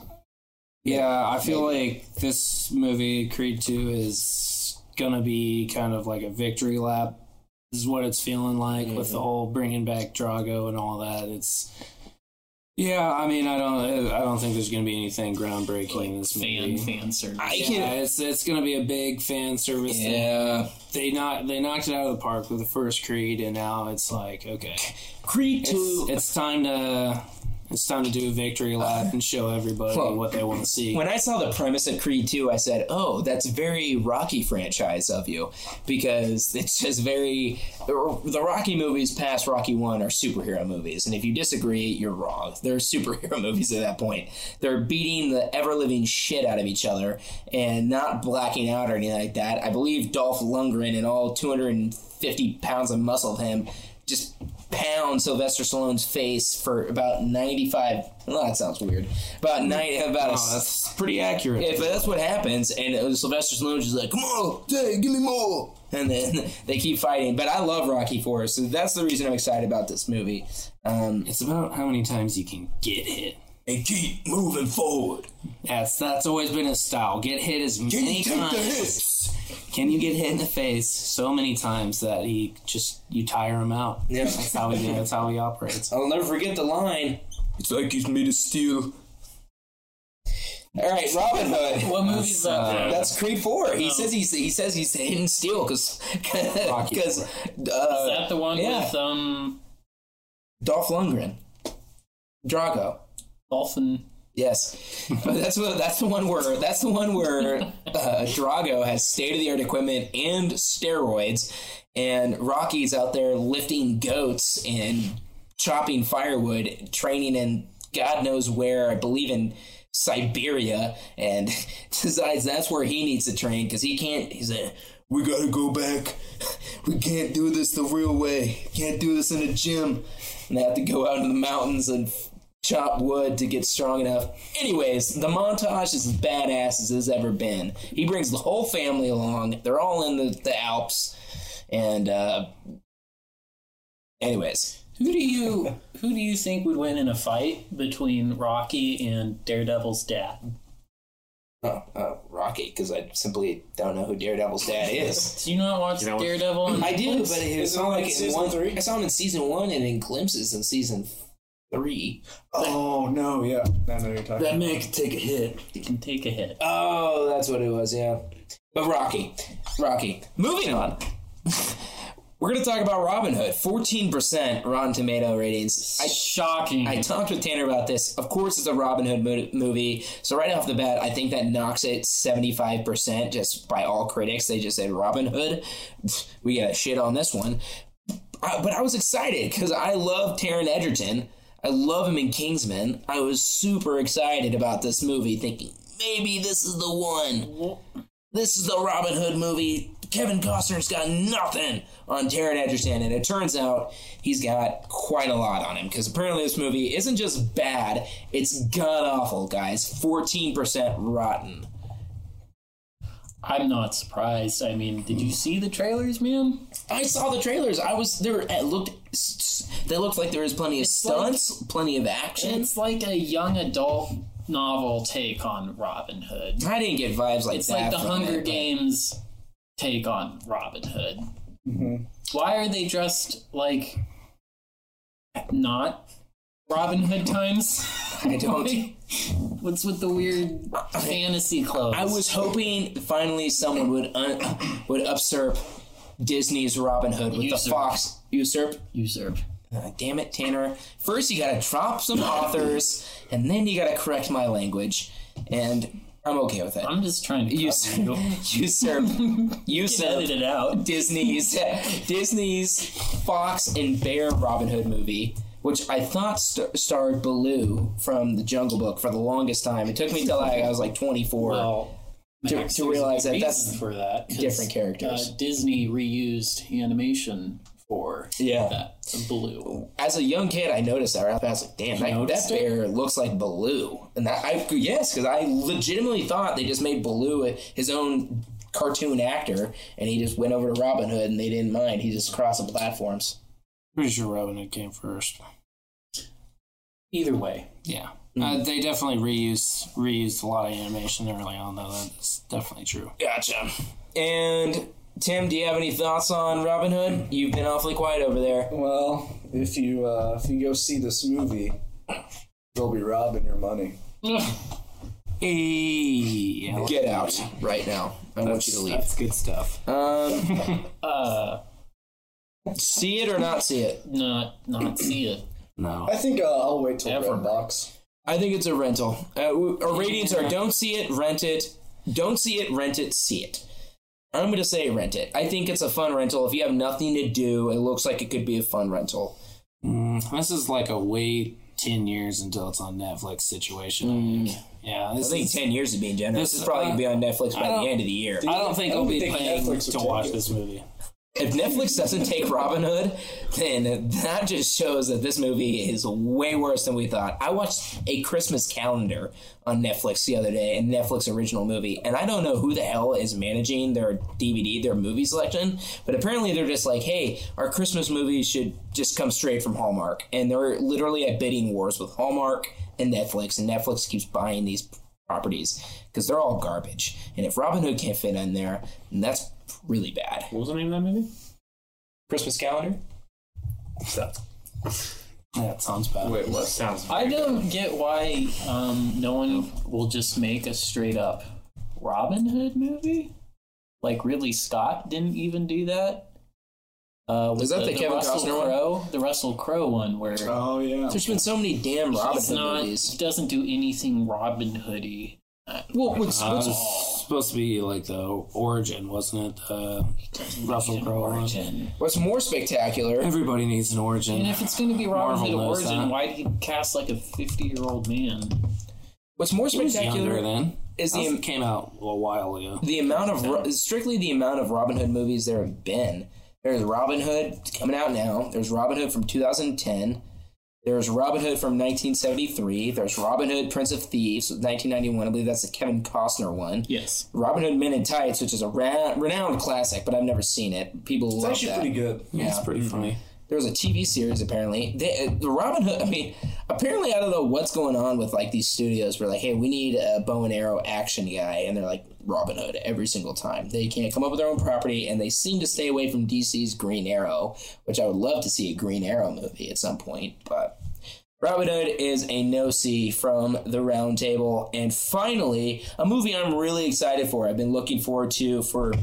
Speaker 4: Yeah, I feel like this movie, Creed 2, is gonna be kind of like a victory lap. This is what it's feeling like with the mm-hmm. whole bringing back Drago and all that. It's. Yeah, I mean, I don't, I don't think there's gonna be anything groundbreaking in this
Speaker 2: Fan,
Speaker 4: movie.
Speaker 2: fan fan service.
Speaker 1: I
Speaker 4: Yeah,
Speaker 1: can.
Speaker 4: it's it's gonna be a big fan service. thing.
Speaker 1: Yeah,
Speaker 4: they knocked they knocked it out of the park with the first Creed, and now it's like okay,
Speaker 1: Creed
Speaker 4: it's,
Speaker 1: two.
Speaker 4: it's time to it's time to do a victory lap and show everybody
Speaker 1: Well,
Speaker 4: what they want to see.
Speaker 1: When I saw the premise of Creed 2, I said, "Oh, that's very Rocky franchise of you," because it's just very the Rocky movies past Rocky One are superhero movies, and if you disagree, you're wrong. They're superhero movies at that point. They're beating the ever living shit out of each other and not blacking out or anything like that. I believe Dolph Lundgren and all 250 pounds of muscle of him just pound Sylvester Stallone's face for about 95. Well, that sounds weird. About 90, about a,
Speaker 4: Oh, that's pretty accurate.
Speaker 1: if that's what happens, and Sylvester Stallone's just like, "Come on, hey, give me more," and then they keep fighting. But I love Rocky Four, so that's the reason I'm excited about this movie. Um,
Speaker 4: it's about how many times you can get hit.
Speaker 1: And keep moving forward.
Speaker 4: That's that's always been his style. Get hit as many times. Can you get hit in the face so many times that he just you tire him out?
Speaker 1: Yeah.
Speaker 4: That's how he that's how he operates.
Speaker 1: I'll never forget the line. It's like he's made of steel. All right, Robin Hood.
Speaker 2: What movie is that?
Speaker 4: uh,
Speaker 1: That's Creed Four. He says he's he says he's hidden steel because
Speaker 4: Rocky
Speaker 1: because
Speaker 2: is
Speaker 1: uh,
Speaker 2: that the one
Speaker 1: yeah.
Speaker 2: with um
Speaker 1: Dolph Lundgren, Drago.
Speaker 2: Dolphin?
Speaker 1: Yes, but that's that's the one where that's the one where uh, Drago has state of the art equipment and steroids, and Rocky's out there lifting goats and chopping firewood, training in God knows where. I believe in Siberia, and decides that's where he needs to train because he can't. He's a we gotta go back. We can't do this the real way. Can't do this in a gym. And they have to go out into the mountains and chop wood to get strong enough. Anyways, the montage is as badass as it's ever been. He brings the whole family along. They're all in the, the Alps. And, uh, anyways,
Speaker 2: Who do you who do you think would win in a fight between Rocky and Daredevil's dad?
Speaker 1: oh, uh, Rocky, because I simply don't know who Daredevil's dad is.
Speaker 2: Do you not watch
Speaker 8: You know?
Speaker 2: Daredevil? on
Speaker 1: I do, but it was
Speaker 3: Isn't
Speaker 1: like
Speaker 3: in
Speaker 1: in
Speaker 3: season
Speaker 1: one.
Speaker 3: three?
Speaker 1: I saw him in season one and in glimpses in season three.
Speaker 3: Oh no, yeah, I know you're talking.
Speaker 8: That man can take a hit.
Speaker 2: You can take a hit.
Speaker 1: Oh, that's what it was, yeah. But Rocky. Rocky. Moving on. We're going to talk about Robin Hood. 14% Rotten Tomato ratings. I,
Speaker 2: Shocking.
Speaker 1: I talked with Tanner about this. Of course, it's a Robin Hood mo- movie. So, right off the bat, I think that knocks it 75% just by all critics. They just said Robin Hood. We got shit on this one. I, but I was excited because I love Taron Egerton. I love him in Kingsman. I was super excited about this movie, thinking maybe this is the one. This is the Robin Hood movie. Kevin Costner's got nothing on Taron Egerton, and it turns out he's got quite a lot on him because apparently this movie isn't just bad; it's god awful, guys. Fourteen percent rotten.
Speaker 2: I'm not surprised. I mean, did you see the trailers, man?
Speaker 1: I saw the trailers. I was there. It looked. They looked like there was plenty of
Speaker 2: It's like-
Speaker 1: stunts, plenty of action.
Speaker 2: It's like a young adult novel take on Robin Hood.
Speaker 1: I didn't get vibes like
Speaker 2: It's
Speaker 1: that.
Speaker 2: It's like the Hunger
Speaker 1: it, but-
Speaker 2: Games take on Robin Hood. Mm-hmm. Why are they dressed like not Robin Hood times?
Speaker 1: I don't-
Speaker 2: What's with the weird fantasy clothes?
Speaker 1: I was hoping finally someone would un- would usurp Disney's Robin Hood with
Speaker 2: Usurp.
Speaker 1: the Fox usurp.
Speaker 2: usurp.
Speaker 1: Uh, damn it, Tanner! First you gotta drop some authors, and then you gotta correct my language, and I'm okay with it.
Speaker 2: I'm just trying to
Speaker 1: Usurp,
Speaker 2: you.
Speaker 1: usurp, usurp
Speaker 2: it out.
Speaker 1: Disney's Disney's Fox and Bear Robin Hood movie, which I thought st- starred Baloo from the Jungle Book for the longest time. It took me till I, I was like 24.
Speaker 2: Well,
Speaker 1: To- to realize that that's
Speaker 2: for that
Speaker 1: different characters.
Speaker 2: Uh, Disney reused animation for
Speaker 1: Yeah.
Speaker 2: that Blue.
Speaker 1: As a young kid, I noticed that. Right? I was like, "Damn, that, that
Speaker 2: noticed it?
Speaker 1: bear looks like Baloo." And that, I yes, because I legitimately thought they just made Baloo his own cartoon actor, and he just went over to Robin Hood, and they didn't mind. He just crossed the platforms.
Speaker 4: Pretty sure Robin Hood came first.
Speaker 2: Either way,
Speaker 4: Yeah.
Speaker 1: Mm.
Speaker 4: Uh, they definitely reused reused a lot of animation early on, though. That's definitely true.
Speaker 1: Gotcha. And Tim, do you have any thoughts on Robin Hood? You've been awfully quiet over there.
Speaker 3: Well, if you uh, if you go see this movie, they'll be robbing your money.
Speaker 4: Hey,
Speaker 1: Get out right now. I want you to leave.
Speaker 4: That's good stuff.
Speaker 1: Um,
Speaker 2: uh,
Speaker 1: see it or not see it?
Speaker 2: not not see it.
Speaker 4: No.
Speaker 3: I think uh, I'll wait till
Speaker 2: Ever.
Speaker 3: Redbox.
Speaker 1: I think it's a rental. Uh, our ratings are don't see it, rent it. Don't see it, rent it, see it. I'm going to say rent it. I think it's a fun rental. If you have nothing to do, it looks like it could be a fun rental.
Speaker 4: Mm, this is like a wait ten years until it's on Netflix situation. I think. Yeah,
Speaker 1: I think
Speaker 4: is,
Speaker 1: 10 years is being generous.
Speaker 4: this-
Speaker 1: This is probably going to be on Netflix by the end of the year.
Speaker 4: I don't think
Speaker 3: I
Speaker 4: I'll be
Speaker 3: think
Speaker 4: paying
Speaker 3: Netflix
Speaker 4: to watch
Speaker 3: it.
Speaker 4: this movie.
Speaker 1: If Netflix doesn't take Robin Hood, then that just shows that this movie is way worse than we thought. I watched a Christmas calendar on Netflix the other day, a Netflix original movie, and I don't know who the hell is managing their DVD, their movie selection, but apparently they're just like, hey, our Christmas movies should just come straight from Hallmark. And they're literally at bidding wars with Hallmark and Netflix, and Netflix keeps buying these properties because they're all garbage. And if Robin Hood can't fit in there, that's really bad.
Speaker 8: What was the name of that movie?
Speaker 1: Christmas calendar?
Speaker 4: Yeah, it sounds bad.
Speaker 8: Wait, what sounds? Bad.
Speaker 2: I don't get why um, no one will just make a straight up Robin Hood movie. Like Ridley Scott didn't even do that. Uh, with
Speaker 1: Is that the Kevin
Speaker 2: Russell
Speaker 1: Costner one?
Speaker 2: Crowe, the Russell Crowe one, where
Speaker 3: Oh yeah.
Speaker 1: There's been so many damn Robin Hood
Speaker 2: not,
Speaker 1: movies.
Speaker 2: he doesn't do anything Robin Hoody.
Speaker 1: Well, what's,
Speaker 4: Uh,
Speaker 1: what's,
Speaker 4: it's supposed to be like the origin, wasn't it? Uh, Russell Crowe. one.
Speaker 2: origin.
Speaker 1: what's more spectacular?
Speaker 4: Everybody needs an origin.
Speaker 2: And if it's going to be Robin Hood origin,
Speaker 4: that.
Speaker 2: why did he cast like a fifty-year-old man?
Speaker 1: What's more
Speaker 4: He was younger
Speaker 1: spectacular
Speaker 4: then.
Speaker 1: is
Speaker 4: It
Speaker 1: the
Speaker 4: came out a while ago.
Speaker 1: the amount of Ro- strictly the amount of Robin Hood movies there have been. There's Robin Hood coming out now. There's Robin Hood from 2010. There's Robin Hood from 1973. There's Robin Hood Prince of Thieves, 1991. I believe that's the Kevin Costner one.
Speaker 2: Yes.
Speaker 1: Robin Hood Men in Tights, which is a ra- renowned classic, but I've never seen it. People
Speaker 3: It's
Speaker 1: love
Speaker 3: actually
Speaker 1: that.
Speaker 3: pretty good.
Speaker 4: Yeah, it's pretty funny.
Speaker 1: There was a TV series apparently. They, uh, the Robin Hood. I mean, apparently I don't know what's going on with like these studios. We're like, hey, we need a bow and arrow action guy, and they're like Robin Hood every single time. They can't come up with their own property, and they seem to stay away from DC's Green Arrow, which I would love to see a Green Arrow movie at some point. But Robin Hood is a no see from the round table. And finally, a movie I'm really excited for. I've been looking forward to for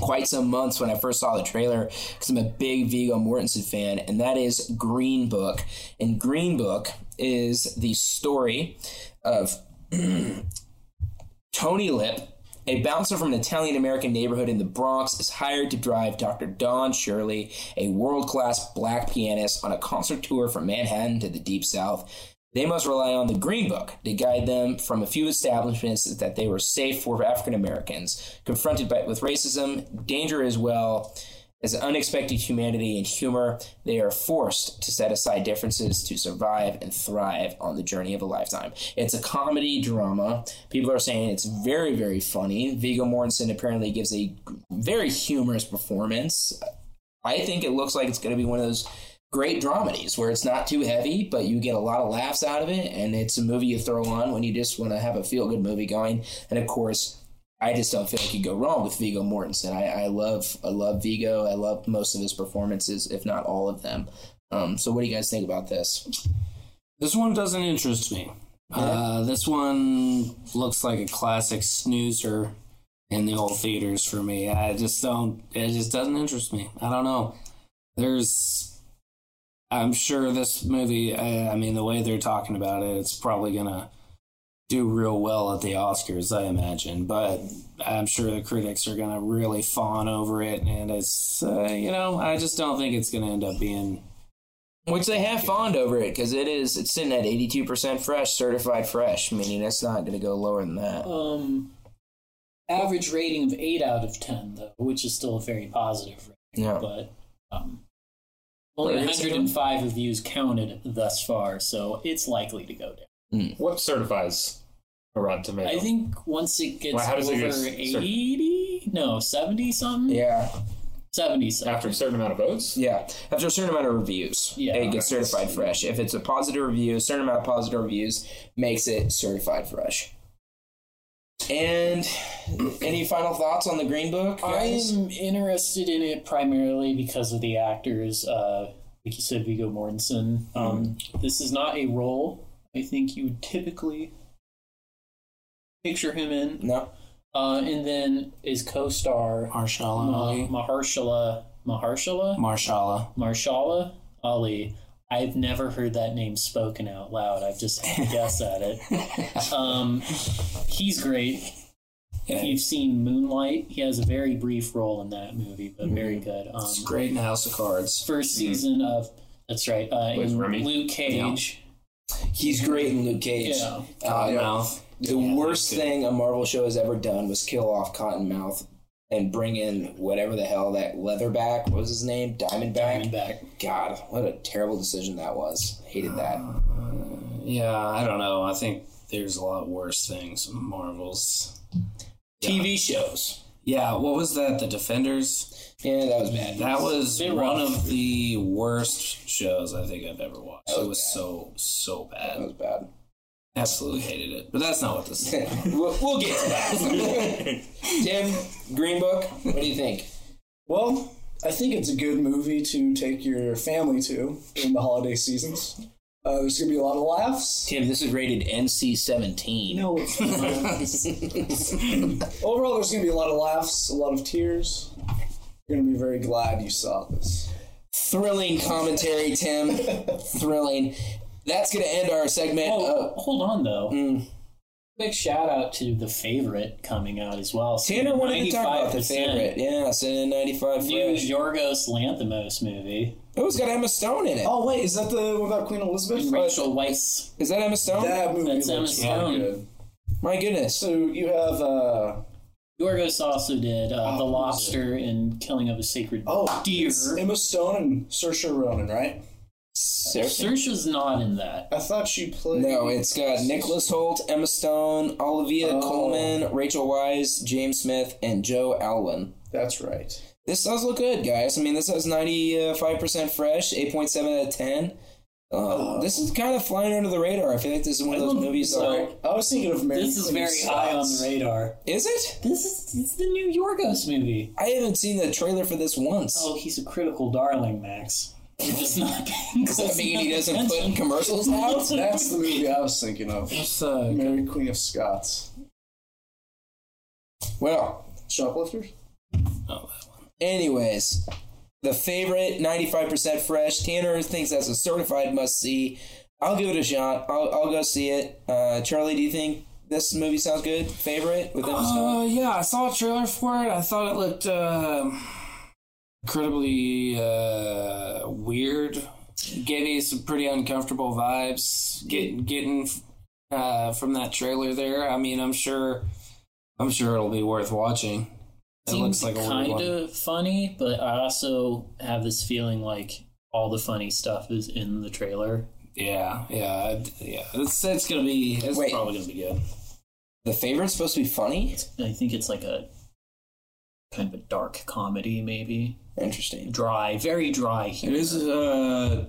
Speaker 1: quite some months when I first saw the trailer because I'm a big Viggo Mortensen fan, and that is Green Book. And Green Book is the story of Tony Lip, a bouncer from an Italian American neighborhood in the Bronx, is hired to drive Dr. Don Shirley, a world class black pianist, on a concert tour from Manhattan to the Deep South. They must rely on the Green Book to guide them from a few establishments that they were safe for African Americans. Confronted by, with racism, danger as well as unexpected humanity and humor, they are forced to set aside differences to survive and thrive on the journey of a lifetime. It's a comedy drama. People are saying it's very, very funny. Viggo Mortensen apparently gives a very humorous performance. I think it looks like it's going to be one of those great dramedies where it's not too heavy, but you get a lot of laughs out of it, and it's a movie you throw on when you just want to have a feel good movie going. And of course, I just don't feel like you go wrong with Viggo Mortensen. I, I love I love Viggo. I love most of his performances, if not all of them. Um, so, what do you guys think about this?
Speaker 4: This one doesn't interest me. Uh, this one looks like a classic snoozer in the old theaters for me. I just don't. It just doesn't interest me. I don't know. There's. I'm sure this movie. I, I mean, the way they're talking about it, it's probably gonna do real well at the Oscars, I imagine. But I'm sure the critics are gonna really fawn over it, and it's. Uh, you know, I just don't think it's gonna end up being.
Speaker 1: Which they have fawned over it because it is it's sitting at eighty two percent fresh, certified fresh, meaning it's not going to go lower than that.
Speaker 2: Um, average rating of eight out of ten, though, which is still a very positive rating.
Speaker 1: Yeah.
Speaker 2: But um, only
Speaker 1: Where is it
Speaker 2: 105 reviews counted thus far, so it's likely to go down.
Speaker 8: What certifies a Rotten Tomato?
Speaker 2: I think once it gets
Speaker 8: Well, how does it
Speaker 2: over
Speaker 8: get
Speaker 2: 80, no, 70 something,
Speaker 1: Yeah,
Speaker 2: 70 something.
Speaker 8: after a certain amount of votes.
Speaker 1: yeah. After a certain amount of reviews,
Speaker 2: Yeah.
Speaker 1: it gets certified fresh. If it's a positive review, a certain amount of positive reviews makes it certified fresh. And any final thoughts on the Green Book? guys?
Speaker 2: I'm interested in it primarily because of the actors. Uh, like you said, Viggo Mortensen. Um, This is not a role I think you would typically picture him in.
Speaker 1: no.
Speaker 2: Uh, and then his co-star
Speaker 4: Marshala
Speaker 2: Ma-
Speaker 4: Ali.
Speaker 2: Mahershala Mahershala
Speaker 4: Marshala.
Speaker 2: Marshala Ali. I've never heard that name spoken out loud. I've just had to guess at it. Um, he's great. If you've seen Moonlight, he has a very brief role in that movie, but very good. Um,
Speaker 4: It's great in House of Cards.
Speaker 2: first season of that's right. Uh,
Speaker 8: Plays
Speaker 2: in
Speaker 8: Remy.
Speaker 2: Luke Cage.
Speaker 1: He's great in Luke Cage.
Speaker 2: Yeah.
Speaker 1: Uh,
Speaker 4: Cottonmouth.
Speaker 1: The worst thing a Marvel show has ever done was kill off Cottonmouth and bring in whatever the hell that leatherback what was his name Diamondback.
Speaker 2: Diamondback.
Speaker 1: God, what a terrible decision that was. Hated that.
Speaker 4: Uh, yeah, I don't know. I think there's a lot worse things. Marvels.
Speaker 1: TV shows.
Speaker 4: Yeah, what was that? The Defenders?
Speaker 1: Yeah, that was bad.
Speaker 4: That was one
Speaker 2: rough.
Speaker 4: of the worst shows I think I've ever watched.
Speaker 1: Was
Speaker 4: it was
Speaker 1: bad.
Speaker 4: so, so
Speaker 1: that
Speaker 4: bad.
Speaker 1: was bad.
Speaker 4: Absolutely hated it. But that's not what this is.
Speaker 1: we'll, we'll get to that. Tim, Green Book, what do you think?
Speaker 3: Well, I think it's a good movie to take your family to during the holiday seasons. Uh, there's gonna be a lot of laughs.
Speaker 1: Tim, this is rated NC 17.
Speaker 3: No, it's not. Overall, there's gonna be a lot of laughs, a lot of tears. You're gonna be very glad you saw this.
Speaker 1: Thrilling commentary, Tim. Thrilling. That's going to end our segment.
Speaker 2: Oh,
Speaker 1: Uh,
Speaker 2: hold on though.
Speaker 1: mm.
Speaker 2: Quick shout out to the favorite coming out as well.
Speaker 1: Tanner wanted to talk about the
Speaker 2: 95%.
Speaker 1: favorite. Yeah, Sin 95
Speaker 2: New
Speaker 1: Fresh.
Speaker 2: Yorgos Lanthimos movie.
Speaker 1: Oh, it's got Emma Stone in it.
Speaker 3: Oh wait, is that the one about Queen Elizabeth?
Speaker 2: Rachel Weisz.
Speaker 1: Is that Emma Stone?
Speaker 3: That movie
Speaker 2: That's Emma
Speaker 3: looks
Speaker 2: Stone.
Speaker 3: good.
Speaker 1: My goodness.
Speaker 3: So you have uh
Speaker 2: Yorgos also did uh,
Speaker 3: Oh,
Speaker 2: The Lobster and Killing of a Sacred
Speaker 3: oh
Speaker 2: Deer.
Speaker 3: Emma Stone and Saoirse Ronan, right?
Speaker 1: Seriously?
Speaker 2: Saoirse's not in that.
Speaker 3: I thought she played.
Speaker 1: No, it's got Nicholas Hoult, Emma Stone, Olivia
Speaker 3: Oh.
Speaker 1: Colman, Rachel Weisz, James Smith, and Joe Alwyn.
Speaker 3: That's right.
Speaker 1: This does look good, guys. I mean, this has 95% fresh, 8.7 out of 10. Uh, this is kind of flying under the radar. I feel like this is one of those movies.
Speaker 2: So-
Speaker 1: that,
Speaker 3: I was thinking of Mary
Speaker 2: This is
Speaker 3: Queen of
Speaker 2: very high on the radar.
Speaker 1: is it?
Speaker 2: This is it's the new Yorgos movie.
Speaker 1: I haven't seen the trailer for this once.
Speaker 2: Oh, he's a critical darling, Max. Just not
Speaker 1: Does that mean he doesn't put in commercials out?
Speaker 3: That's the movie I was thinking of.
Speaker 4: So,
Speaker 3: Mary Queen of Scots.
Speaker 1: Well,
Speaker 3: Shoplifters?
Speaker 4: oh,
Speaker 1: anyways, the favorite 95% fresh. Tanner thinks that's a certified must see. I'll give it a shot. I'll, I'll go see it. Uh, Charlie, do you think this movie sounds good? Favorite with Emma Stone?
Speaker 4: Uh, yeah, I saw a trailer for it. I thought it looked uh, incredibly uh, weird. Gave me some pretty uncomfortable vibes. Get, getting uh, from that trailer there. I mean, I'm sure, I'm sure it'll be worth watching. It
Speaker 2: Seems
Speaker 4: looks like
Speaker 2: kind of funny, but I also have this feeling like all the funny stuff is in the trailer.
Speaker 4: Yeah, yeah, yeah. It's, it's gonna be. It's
Speaker 1: Wait.
Speaker 4: probably gonna be good.
Speaker 1: The favorite's supposed to be funny?
Speaker 2: I think it's like a kind of a dark comedy, maybe
Speaker 1: Interesting.
Speaker 2: dry, very dry.
Speaker 4: It
Speaker 2: Humor.
Speaker 4: is a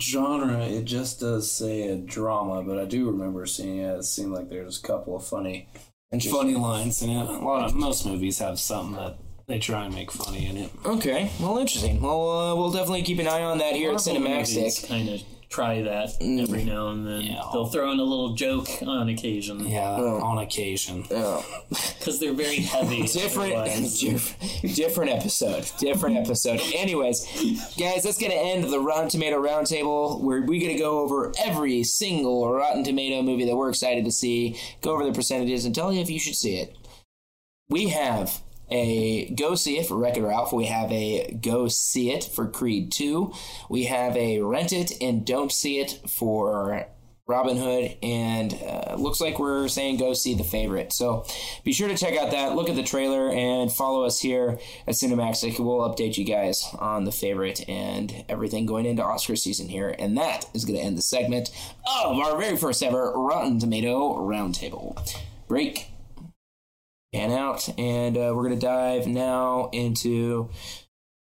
Speaker 4: genre. It just does say a drama, but I do remember seeing it. It seemed like there's a couple of funny,
Speaker 1: Interesting.
Speaker 4: funny lines in it. A lot of most movies have something that they try and make funny in it.
Speaker 1: Okay, well, interesting. Well, uh, we'll definitely keep an eye on that here at Cinemaxic.
Speaker 2: kind of try that every mm. now and then.
Speaker 4: Yeah.
Speaker 2: They'll throw in a little joke on occasion
Speaker 4: Yeah,
Speaker 1: Oh.
Speaker 4: on occasion.
Speaker 1: Oh.
Speaker 2: because they're very heavy.
Speaker 1: different diff- different episode different episode anyways guys that's gonna end the rotten tomato roundtable where we're gonna go over every single rotten tomato movie that we're excited to see go over the percentages and tell you if you should see it we have a go see it for Wreck It Ralph. We have a go see it for Creed 2. We have a rent it and don't see it for Robin Hood. And uh, looks like we're saying go see the favorite. So be sure to check out that, look at the trailer, and follow us here at Cinemaxic. We'll update you guys on the favorite and everything going into Oscar season here. And that is going to end the segment of our very first ever Rotten Tomato Roundtable. Break pan out, and uh, we're gonna dive now into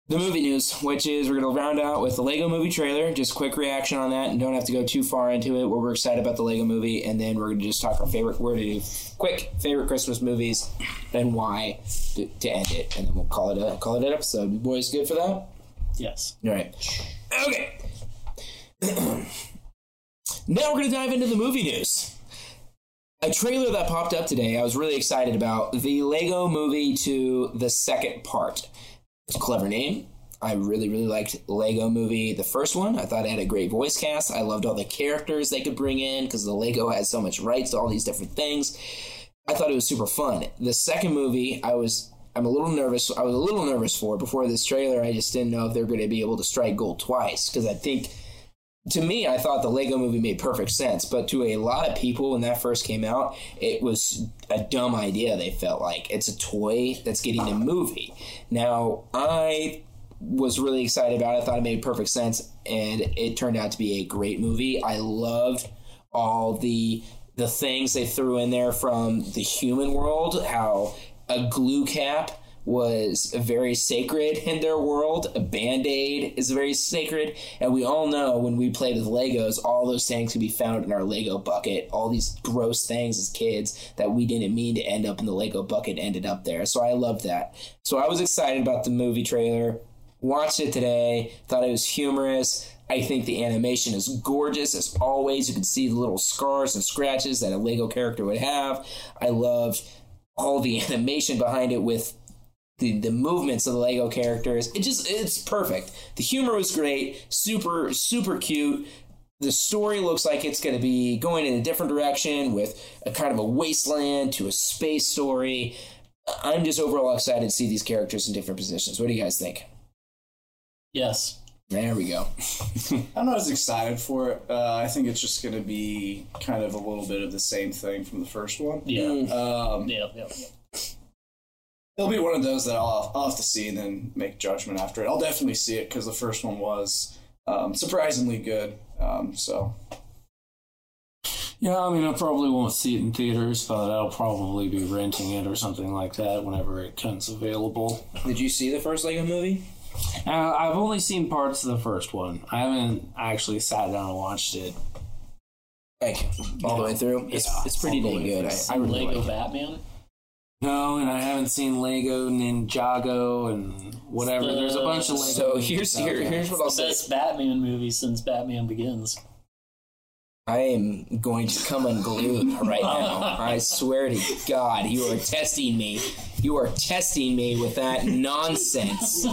Speaker 1: the movie news, which is we're gonna round out with the Lego Movie trailer. Just quick reaction on that, and don't have to go too far into it. What we're excited about the Lego Movie, and then we're gonna just talk our favorite. We're gonna do quick favorite Christmas movies, and why to, to end it, and then we'll call it a call it an episode. You boys, good for that?
Speaker 2: Yes.
Speaker 1: All right. Okay. now we're going to dive into the movie news. A trailer that popped up today, I was really excited about. The Lego movie to the second part. It's a clever name. I really, really liked Lego movie, the first one. I thought it had a great voice cast. I loved all the characters they could bring in because the Lego has so much rights to all these different things. I thought it was super fun. The second movie, I was I'm a little nervous. I was a little nervous for before this trailer. I just didn't know if they were going to be able to strike gold twice because I think to me, I thought the Lego movie made perfect sense, but to a lot of people when that first came out, it was a dumb idea. They felt like it's a toy that's getting a movie. Now, I was really excited about it. I thought it made perfect sense, and it turned out to be a great movie. I loved all the the things they threw in there from the human world, how a glue cap was very sacred in their world. A band aid is very sacred. And we all know when we played with Legos, all those things can be found in our Lego bucket. All these gross things as kids that we didn't mean to end up in the Lego bucket ended up there. So I loved that. So I was excited about the movie trailer. Watched it today, thought it was humorous. I think the animation is gorgeous as always. You can see the little scars and scratches that a Lego character would have. I loved all the animation behind it with the, the movements of the Lego characters. It just it's perfect. The humor was great, super super cute. The story looks like it's going to be going in a different direction with a kind of a wasteland to a space story. I'm just overall excited to see these characters in different positions. What do you guys think?
Speaker 2: Yes.
Speaker 1: There we go.
Speaker 3: I'm not as excited for it. Uh, I think it's just going to be kind of a little bit of the same thing from the first one.
Speaker 2: Yeah.
Speaker 3: Um,
Speaker 2: Yeah. Yeah. yeah.
Speaker 3: It'll be one of those that I'll, I'll have to see and then make judgment after it. I'll definitely see it because the first one was um, surprisingly good. Um, so
Speaker 4: Yeah, I mean, I probably won't see it in theaters, but I'll probably be renting it or something like that whenever it comes available.
Speaker 1: Did you see the first Lego movie?
Speaker 4: Uh, I've only seen parts of the first one. I haven't actually sat down and watched it.
Speaker 1: Like all the way through? It's,
Speaker 4: Yeah,
Speaker 1: it's pretty dang good. I. I really
Speaker 2: Lego
Speaker 1: like it.
Speaker 2: Batman.
Speaker 4: No, and I haven't seen Lego Ninjago and whatever. There's a uh, bunch of Lego.
Speaker 1: So
Speaker 4: movies
Speaker 1: here's here, here's what I'll say.
Speaker 2: best Batman movie since Batman Begins.
Speaker 1: I am going to come unglued right now. I swear to God, you are testing me. You are testing me with that nonsense.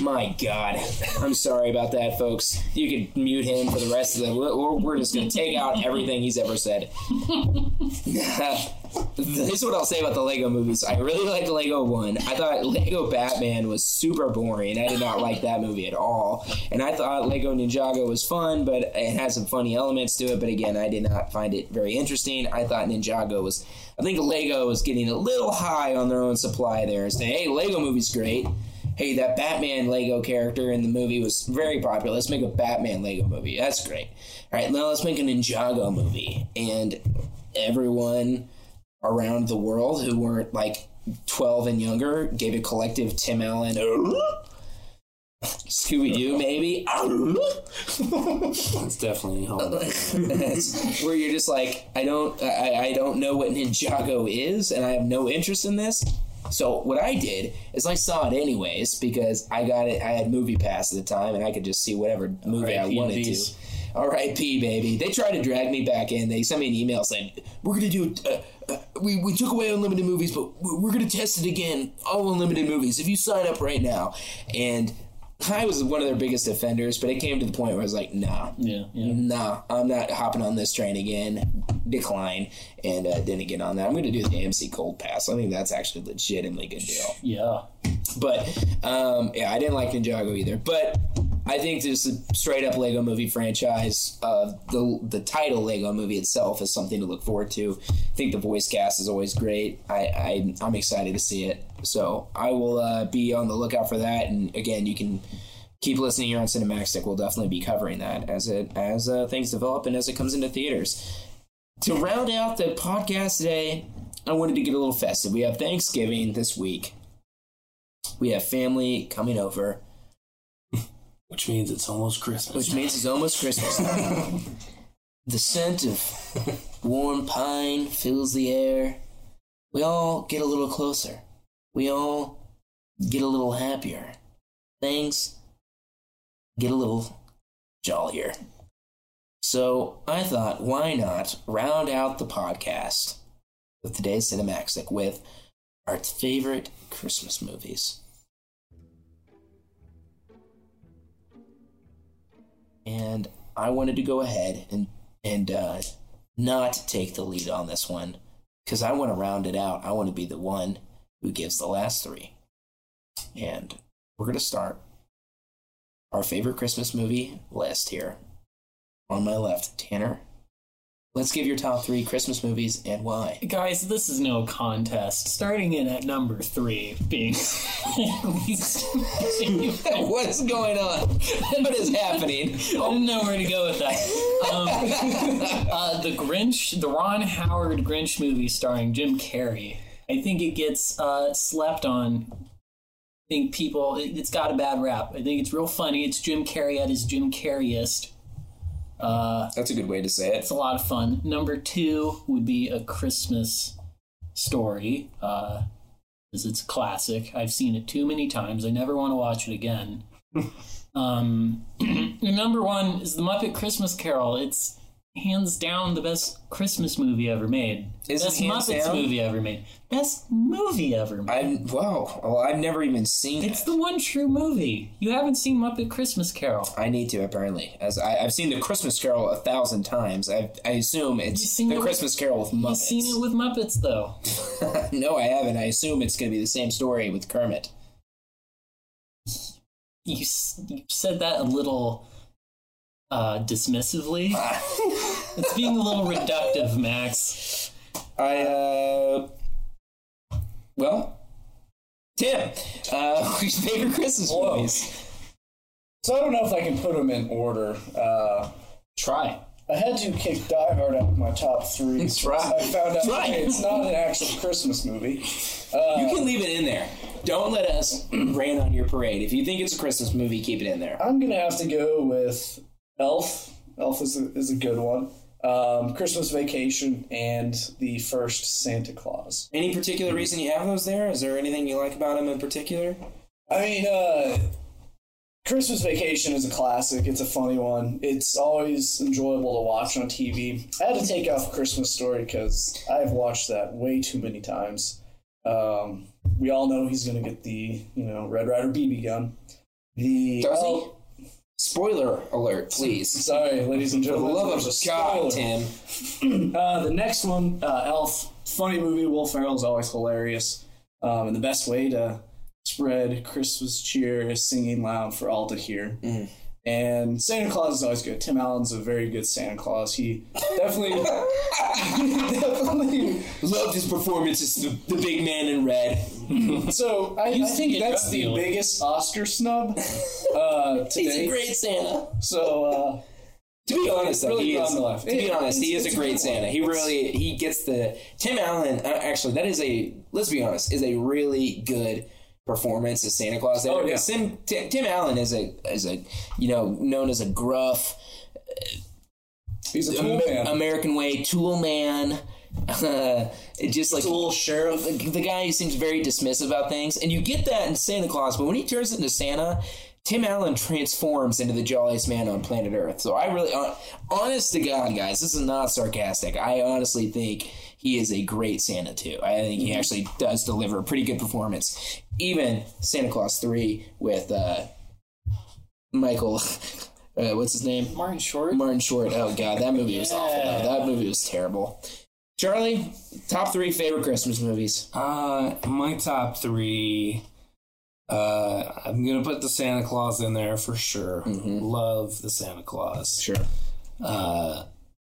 Speaker 1: My God, I'm sorry about that, folks. You can mute him for the rest of the. We're, we're just going to take out everything he's ever said. this is what I'll say about the Lego movies. I really liked Lego One. I thought Lego Batman was super boring. I did not like that movie at all. And I thought Lego Ninjago was fun, but it had some funny elements to it. But again, I did not find it very interesting. I thought Ninjago was. I think Lego was getting a little high on their own supply there, and saying, "Hey, Lego movie's great." Hey, that Batman Lego character in the movie was very popular. Let's make a Batman Lego movie. That's great. All right, now let's make a Ninjago movie. And everyone around the world who weren't like 12 and younger gave a collective Tim Allen Scooby Doo, maybe.
Speaker 4: It's definitely
Speaker 1: where you're just like, I don't, I, I don't know what Ninjago is, and I have no interest in this. So what I did is I saw it anyways because I got it. I had Movie Pass at the time, and I could just see whatever movie I wanted to. R.I.P. Baby. They tried to drag me back in. They sent me an email saying we're gonna do. Uh, uh, we we took away unlimited movies, but we're gonna test it again. All unlimited movies if you sign up right now. And I was one of their biggest offenders, but it came to the point where I was like, nah,
Speaker 2: Yeah, yeah.
Speaker 1: nah, I'm not hopping on this train again. Decline, and uh, didn't get on that. I'm going to do the AMC Cold Pass. I think that's actually a legitimately good deal.
Speaker 2: Yeah.
Speaker 1: But um, yeah, I didn't like Ninjago either. But I think just a straight up Lego movie franchise, uh, the the title Lego movie itself is something to look forward to. I think the voice cast is always great. I, I I'm excited to see it. So I will uh, be on the lookout for that. And again, you can keep listening here on Cinemaxic. We'll definitely be covering that as it as uh, things develop and as it comes into theaters. To round out the podcast today, I wanted to get a little festive. We have Thanksgiving this week. We have family coming over,
Speaker 4: Which means it's almost Christmas.
Speaker 1: which means it's almost Christmas the scent of warm pine fills the air. We all get a little closer. We all get a little happier. Things get a little jollier. So I thought, why not round out the podcast with today's Cinemaxic with our favorite Christmas movies? And I wanted to go ahead and and uh, not take the lead on this one because I want to round it out. I want to be the one who gives the last three, and we're gonna start our favorite Christmas movie list here. On my left, Tanner. Let's give your top three Christmas movies and why.
Speaker 2: Guys, this is no contest. Starting in at number three, being least
Speaker 1: what is going on? What is happening?
Speaker 2: I didn't know where to go with that. Um, uh, the Grinch, the Ron Howard Grinch movie starring Jim Carrey. I think it gets uh, slept on. I think people, it, it's got a bad rap. I think it's real funny. It's Jim Carrey at his Jim Carreyest. Uh,
Speaker 1: That's a good way to say it.
Speaker 2: it's a lot of fun. Number two would be a Christmas story, uh, because it's a classic. I've seen it too many times. I never want to watch it again. um, number one is the Muppet Christmas Carol. It's hands down the best Christmas movie ever made.
Speaker 1: Is
Speaker 2: best Muppets
Speaker 1: down?
Speaker 2: movie ever made. Best movie ever made.
Speaker 1: I've wow. Well, I've never even seen
Speaker 2: it's
Speaker 1: it.
Speaker 2: the one true movie. You haven't seen Muppet Christmas Carol.
Speaker 1: I need to apparently, as I, I've seen the Christmas Carol a thousand times. I, I assume it's the
Speaker 2: it with-
Speaker 1: Christmas Carol with Muppets.
Speaker 2: You've seen it with Muppets though.
Speaker 1: no, I haven't. I assume it's going to be the same story with Kermit.
Speaker 2: you, you said that a little uh, dismissively. it's being a little reductive, Max.
Speaker 1: I uh, well, Tim, uh, your favorite Christmas
Speaker 3: Whoa.
Speaker 1: movies?
Speaker 3: So I don't know if I can put them in order. Uh,
Speaker 2: Try.
Speaker 3: I had to kick Die Hard out of my top three.
Speaker 1: Try.
Speaker 3: I found out
Speaker 1: Try.
Speaker 3: hey, it's not an actual Christmas movie.
Speaker 1: you can leave it in there. Don't let us rain on your parade. If you think it's a Christmas movie, keep it in there.
Speaker 3: I'm gonna have to go with Elf. Elf is a, is a good one. um, Christmas Vacation, and the first Santa Claus.
Speaker 1: Any particular reason you have those there? Is there anything you like about them in particular?
Speaker 3: I mean, uh, Christmas Vacation is a classic. It's a funny one. It's always enjoyable to watch on TV. I had to take off Christmas Story because I've watched that way too many times. Um, we all know he's going to get the you know Red Ryder BB gun. The
Speaker 1: Does he? Spoiler alert, please.
Speaker 3: Sorry, ladies and
Speaker 1: For the
Speaker 3: gentlemen.
Speaker 1: love of God. Tim.
Speaker 3: Uh, the next one, uh, Elf, funny movie. Will Ferrell is always hilarious, um, and the best way to spread Christmas cheer is singing loud for all to hear. And Santa Claus is always good. Tim Allen's a very good Santa Claus. He definitely, definitely.
Speaker 1: Loved his performance as the, the big man in red.
Speaker 3: So I, I think that's the
Speaker 2: dealer.
Speaker 3: biggest Oscar snub uh,
Speaker 1: He's a great Santa.
Speaker 3: So uh,
Speaker 1: To be honest, though,
Speaker 3: Really
Speaker 1: he
Speaker 3: glad
Speaker 1: is,
Speaker 3: to laugh.
Speaker 1: be honest, he is a
Speaker 3: a
Speaker 1: great
Speaker 3: good
Speaker 1: Santa. He really he gets the Tim Allen. Uh, actually, that is a let's be honest, is a really good performance as Santa Claus. There,
Speaker 3: Oh, yeah.
Speaker 1: Tim, Tim Tim Allen is a is a you know known as a gruff
Speaker 3: he's a tool
Speaker 1: Amer-
Speaker 3: man.
Speaker 1: American way tool man. Uh, it just like a
Speaker 3: Tool sheriff.
Speaker 1: the, the guy who seems very dismissive about things, and you get that in Santa Claus. But when he turns into Santa, Tim Allen transforms into the jolliest man on planet Earth. So I really, honest to God, guys, this is not sarcastic. I honestly think he is a great Santa too. I think he actually does deliver a pretty good performance. Even Santa Clause three with uh, Michael, uh, what's his name?
Speaker 2: Martin Short.
Speaker 1: Martin Short. Oh god, that movie was awful. Though. That movie was terrible. Charlie, top three favorite Christmas movies.
Speaker 4: Uh, my top three. Uh, I'm gonna put the Santa Clause in there for sure. Love the Santa Clause.
Speaker 1: Sure.
Speaker 4: Uh,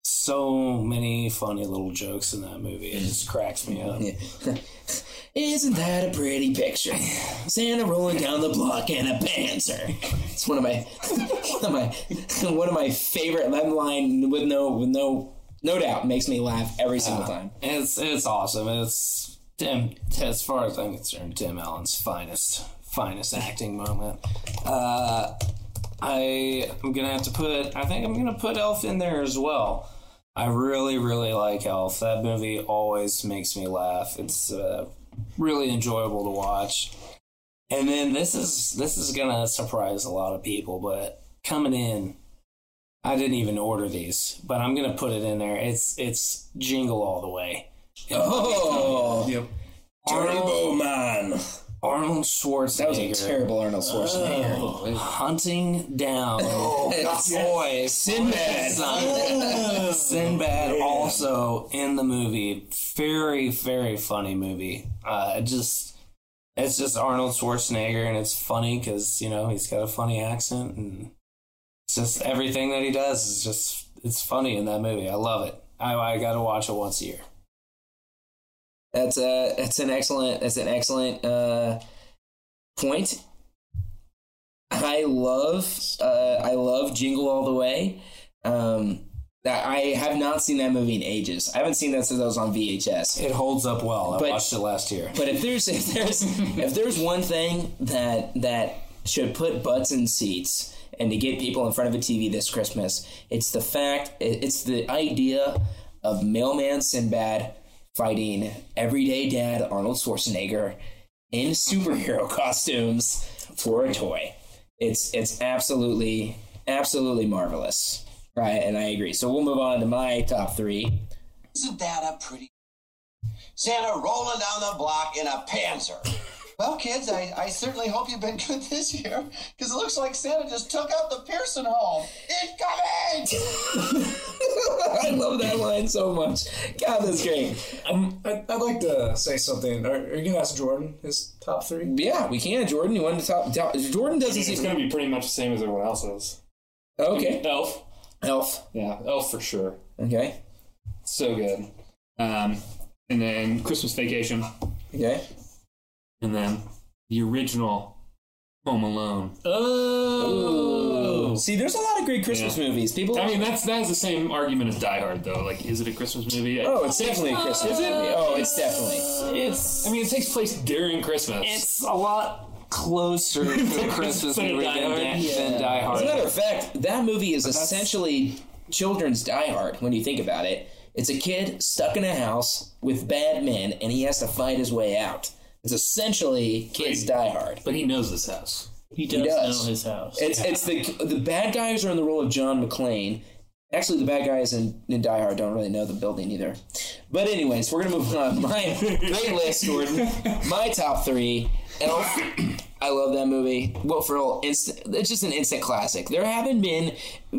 Speaker 4: so many funny little jokes in that movie. It just cracks me up.
Speaker 1: Isn't that a pretty picture? Santa rolling down the block in a Panzer. It's one of my one of my one of my favorite. That line with no with no no doubt makes me laugh every single time.
Speaker 4: It's it's awesome. It's Tim. As far as I'm concerned, Tim Allen's finest finest acting moment. Uh, I am gonna have to put. I think I'm gonna put Elf in there as well. I really really like Elf. That movie always makes me laugh. It's uh, really enjoyable to watch. And then this is this is gonna surprise a lot of people, but coming in I didn't even order these, but I'm gonna put it in there. It's it's Jingle All the Way.
Speaker 1: Oh,
Speaker 3: Yep.
Speaker 1: Turbo Man.
Speaker 4: Arnold Schwarzenegger.
Speaker 1: That was a terrible Arnold Schwarzenegger.
Speaker 4: hunting down
Speaker 1: It's-
Speaker 4: boy
Speaker 1: Sinbad.
Speaker 4: Son. Sinbad also in the movie. Very very funny movie. Uh, just it's just Arnold Schwarzenegger, and it's funny because you know he's got a funny accent, and it's just everything that he does is just it's funny in that movie. I love it. I I got to watch it once a year.
Speaker 1: That's a that's an excellent that's an excellent uh, point. I love uh, I love Jingle All the Way. Um, that I have not seen that movie in ages. I haven't seen that since I was on VHS.
Speaker 4: It holds up well. I
Speaker 1: But-
Speaker 4: watched it last year.
Speaker 1: But if there's if there's if there's one thing that that should put butts in seats and to get people in front of a TV this Christmas, it's the fact it's the idea of mailman Sinbad fighting everyday dad Arnold Schwarzenegger in superhero costumes for a toy. It's it's absolutely absolutely marvelous. Right, and I agree. So we'll move on to my top three.
Speaker 9: Isn't that a pretty Santa rolling down the block in a Panzer? Well, kids, I, I certainly hope you've been good this year, because it looks like Santa just took out the Pearson home. Incoming!
Speaker 1: I love that line so much. God, that's great.
Speaker 3: Um, I, I'd like to say something. Are, are you gonna ask Jordan his top three?
Speaker 1: Yeah, we can. Jordan, you want to top? top Jordan doesn't
Speaker 8: It's
Speaker 1: seem
Speaker 8: going to be pretty much the same as everyone else's.
Speaker 1: okay.
Speaker 8: Elf.
Speaker 1: Elf.
Speaker 8: Yeah, Elf for sure.
Speaker 1: Okay.
Speaker 8: So good. Um, and then Christmas Vacation.
Speaker 1: Okay.
Speaker 8: And then the original Home Alone.
Speaker 1: Oh. See, there's a lot of great Christmas
Speaker 8: Yeah.
Speaker 1: movies. People.
Speaker 8: I mean, that's that's the same argument as Die Hard, though. Like, is it a Christmas movie?
Speaker 1: oh, it's definitely a Christmas
Speaker 8: Is it?
Speaker 1: movie. Oh, it's definitely.
Speaker 4: It's
Speaker 8: I mean, it takes place during Christmas.
Speaker 4: it's a lot closer to the Christmas
Speaker 8: Than
Speaker 4: movie
Speaker 8: Die
Speaker 4: than,
Speaker 8: Hard?
Speaker 4: than, than Die
Speaker 1: As a matter of fact, that movie is essentially children's Die Hard when you think about it. It's a kid stuck in a house with bad men, and he has to fight his way out. It's essentially kids Die Hard.
Speaker 8: But he knows this house.
Speaker 2: He does,
Speaker 1: does.
Speaker 2: know his house.
Speaker 1: It's it's the the bad guys are in the role of John McClane. Actually, the bad guys in, in Die Hard don't really know the building either. But anyways, we're gonna move on. My great list, Gordon. My top three. Elf. I love that movie. Well, for all it's just an instant classic. There haven't been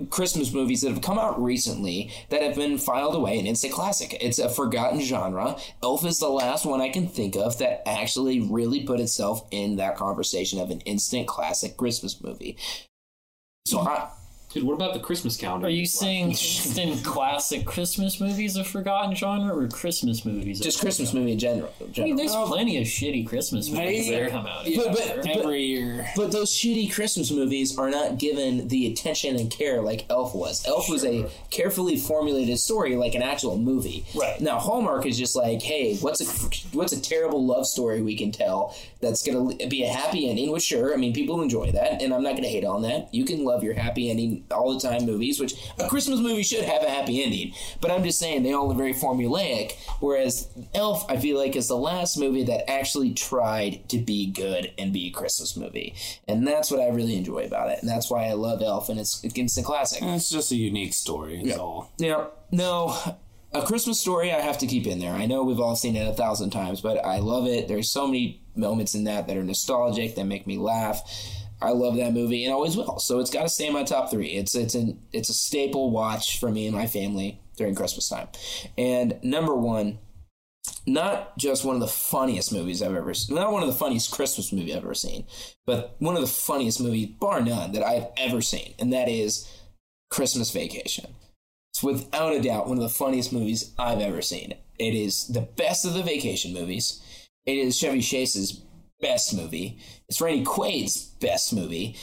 Speaker 1: Christmas movies that have come out recently that have been filed away an instant classic. It's a forgotten genre. Elf is the last one I can think of that actually really put itself in that conversation of an instant classic Christmas movie. So I,
Speaker 8: Dude, what about the Christmas calendar?
Speaker 2: Are you saying instant classic Christmas movies are forgotten genre or Christmas movies?
Speaker 1: just Christmas movie in general.
Speaker 2: I mean,
Speaker 1: general.
Speaker 2: there's plenty of shitty Christmas movies
Speaker 4: They-
Speaker 2: that come out.
Speaker 1: But- but- but-
Speaker 4: Every year.
Speaker 1: But those shitty Christmas movies are not given the attention and care like Elf was. Elf was a carefully formulated story, like an actual movie.
Speaker 2: Right.
Speaker 1: Now Hallmark is just like, hey, what's a what's a terrible love story we can tell that's gonna be a happy ending? Which sure, I mean people enjoy that, and I'm not gonna hate on that. You can love your happy ending all the time movies, which a Christmas movie should have a happy ending. But I'm just saying they all are very formulaic. Whereas Elf, I feel like is the last movie that actually tried to be good and be a Christmas movie, and that's what I really enjoy about it, and that's why I love Elf, and it's it's instant classic.
Speaker 4: It's just a unique story. Is all.
Speaker 1: Yeah, no, a Christmas story I have to keep in there. I know we've all seen it a thousand times, but I love it. There's so many moments in that that are nostalgic that make me laugh. I love that movie and always will. So it's got to stay in my top three. It's it's an it's a staple watch for me and my family during Christmas time. And number one, not just one of the funniest movies I've ever seen, not one of the funniest Christmas movie I've ever seen, but one of the funniest movies, bar none, that I've ever seen, and that is Christmas Vacation. It's without a doubt one of the funniest movies I've ever seen. It is the best of the vacation movies. It is Chevy Chase's best movie. It's Randy Quaid's best movie.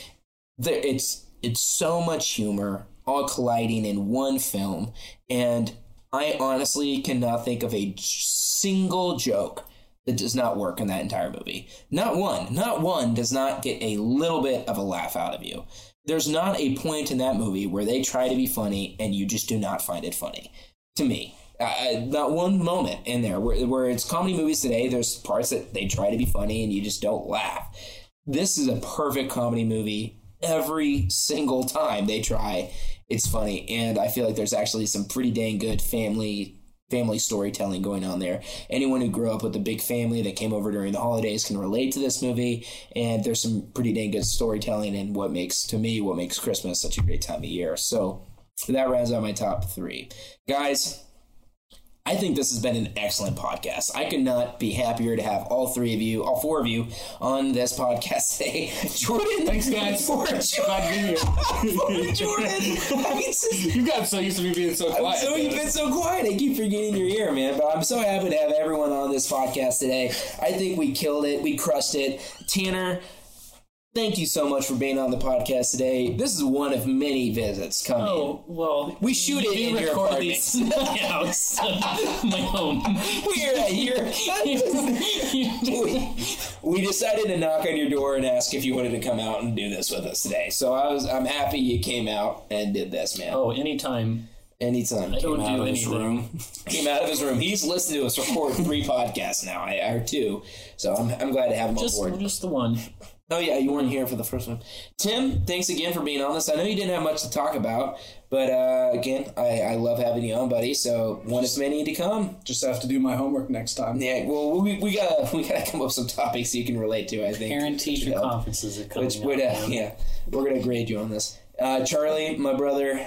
Speaker 1: It's it's so much humor all colliding in one film, and I honestly cannot think of a single joke that does not work in that entire movie. Not one, not one does not get a little bit of a laugh out of you. There's not a point in that movie where they try to be funny and you just do not find it funny. To me, uh, not one moment in there where, where it's comedy movies today. There's parts that they try to be funny and you just don't laugh. This is a perfect comedy movie. Every single time they try, it's funny, and I feel like there's actually some pretty dang good family family storytelling going on there. Anyone who grew up with a big family that came over during the holidays can relate to this movie, and there's some pretty dang good storytelling and what makes to me what makes Christmas such a great time of year. So that rounds out my top three, guys. I think this has been an excellent podcast. I could not be happier to have all three of you, all four of you, on this podcast today. Jordan,
Speaker 8: Thanks, guys.
Speaker 1: For
Speaker 8: Glad to be here.
Speaker 1: for Jordan. I mean, since-
Speaker 8: You got so used to me being so
Speaker 1: I'm
Speaker 8: quiet.
Speaker 1: so you've been so quiet. I keep forgetting your ear, man. But I'm so happy to have everyone on this podcast today. I think we killed it. We crushed it. Tanner, thank you so much for being on the podcast today. This is one of many visits coming.
Speaker 2: Oh well,
Speaker 1: We shoot it in your apartment.
Speaker 2: house, uh, my home.
Speaker 1: We're at your. we, we decided to knock on your door and ask if you wanted to come out and do this with us today. So I was, I'm happy you came out and did this, man.
Speaker 2: oh, anytime.
Speaker 1: Anytime.
Speaker 2: I don't
Speaker 4: out
Speaker 2: do
Speaker 4: of his room.
Speaker 1: came out of his room. He's listened to us record three podcasts now, I, or two. So I'm, I'm glad to have him
Speaker 2: Just,
Speaker 1: on board.
Speaker 2: just the one.
Speaker 1: Oh yeah, you weren't here for the first one. Tim, thanks again for being on this. I know you didn't have much to talk about, but uh, again, I, I love having you on, buddy. So one of many to come.
Speaker 3: Just have to do my homework next time.
Speaker 1: Yeah, well, we, we gotta we gotta come up with some topics you can relate to. I think
Speaker 2: Parent teacher
Speaker 1: Yeah.
Speaker 2: conferences are coming
Speaker 1: which
Speaker 2: up.
Speaker 1: would uh, yeah, we're gonna grade you on this. Uh, Charlie, my brother,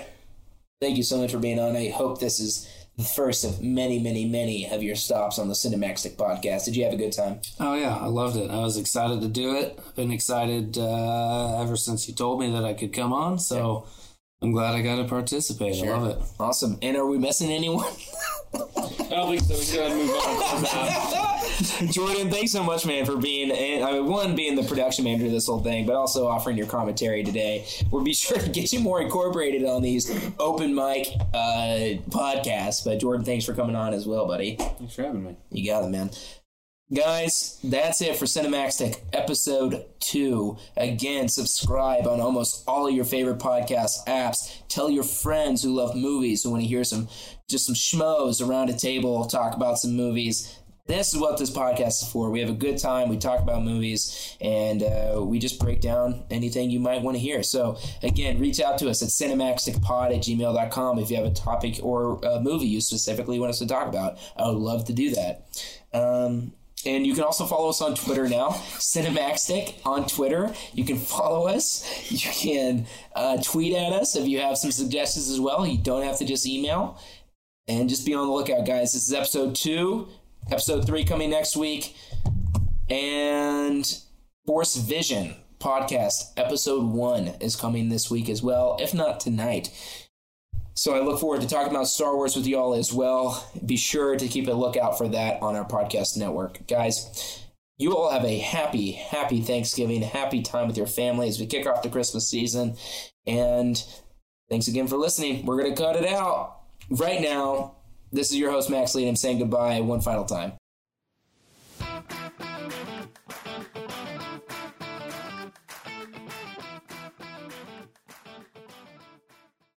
Speaker 1: thank you so much for being on. I hope this is the first of many, many, many of your stops on the Cinemaxtic podcast. Did you have a good time?
Speaker 4: Oh yeah, I loved it. I was excited to do it. Been excited uh, ever since you told me that I could come on. So I'm glad I got to participate. I love it.
Speaker 1: Awesome. And are we missing anyone?
Speaker 8: I don't think so. We can go ahead and move on. Close it out.
Speaker 1: Jordan, thanks so much, man, for being and I mean, one being the production manager of this whole thing, but also offering your commentary today. We'll be sure to get you more incorporated on these open mic uh, podcasts. But Jordan, thanks for coming on as well, buddy.
Speaker 8: Thanks for having me.
Speaker 1: You got it, man. Guys, that's it for Cinemaxtic episode two. Again, subscribe on almost all of your favorite podcast apps. Tell your friends who love movies who want to hear some just some schmoes around a table talk about some movies. This is what this podcast is for. We have a good time. We talk about movies, and uh, we just break down anything you might want to hear. So, again, reach out to us at cinemaxticpod at gmail.com if you have a topic or a movie you specifically want us to talk about. I would love to do that. Um, and you can also follow us on Twitter now, Cinemaxtic on Twitter. You can follow us. You can uh, tweet at us if you have some suggestions as well. You don't have to just email. And just be on the lookout, guys. This is episode two. Episode three coming next week. And Force Vision podcast, episode one, is coming this week as well, if not tonight. So I look forward to talking about Star Wars with y'all as well. Be sure to keep a lookout for that on our podcast network. Guys, you all have a happy, happy Thanksgiving, happy time with your family as we kick off the Christmas season. And thanks again for listening. We're going to cut it out right now. This is your host, Max Leadham, saying goodbye one final time.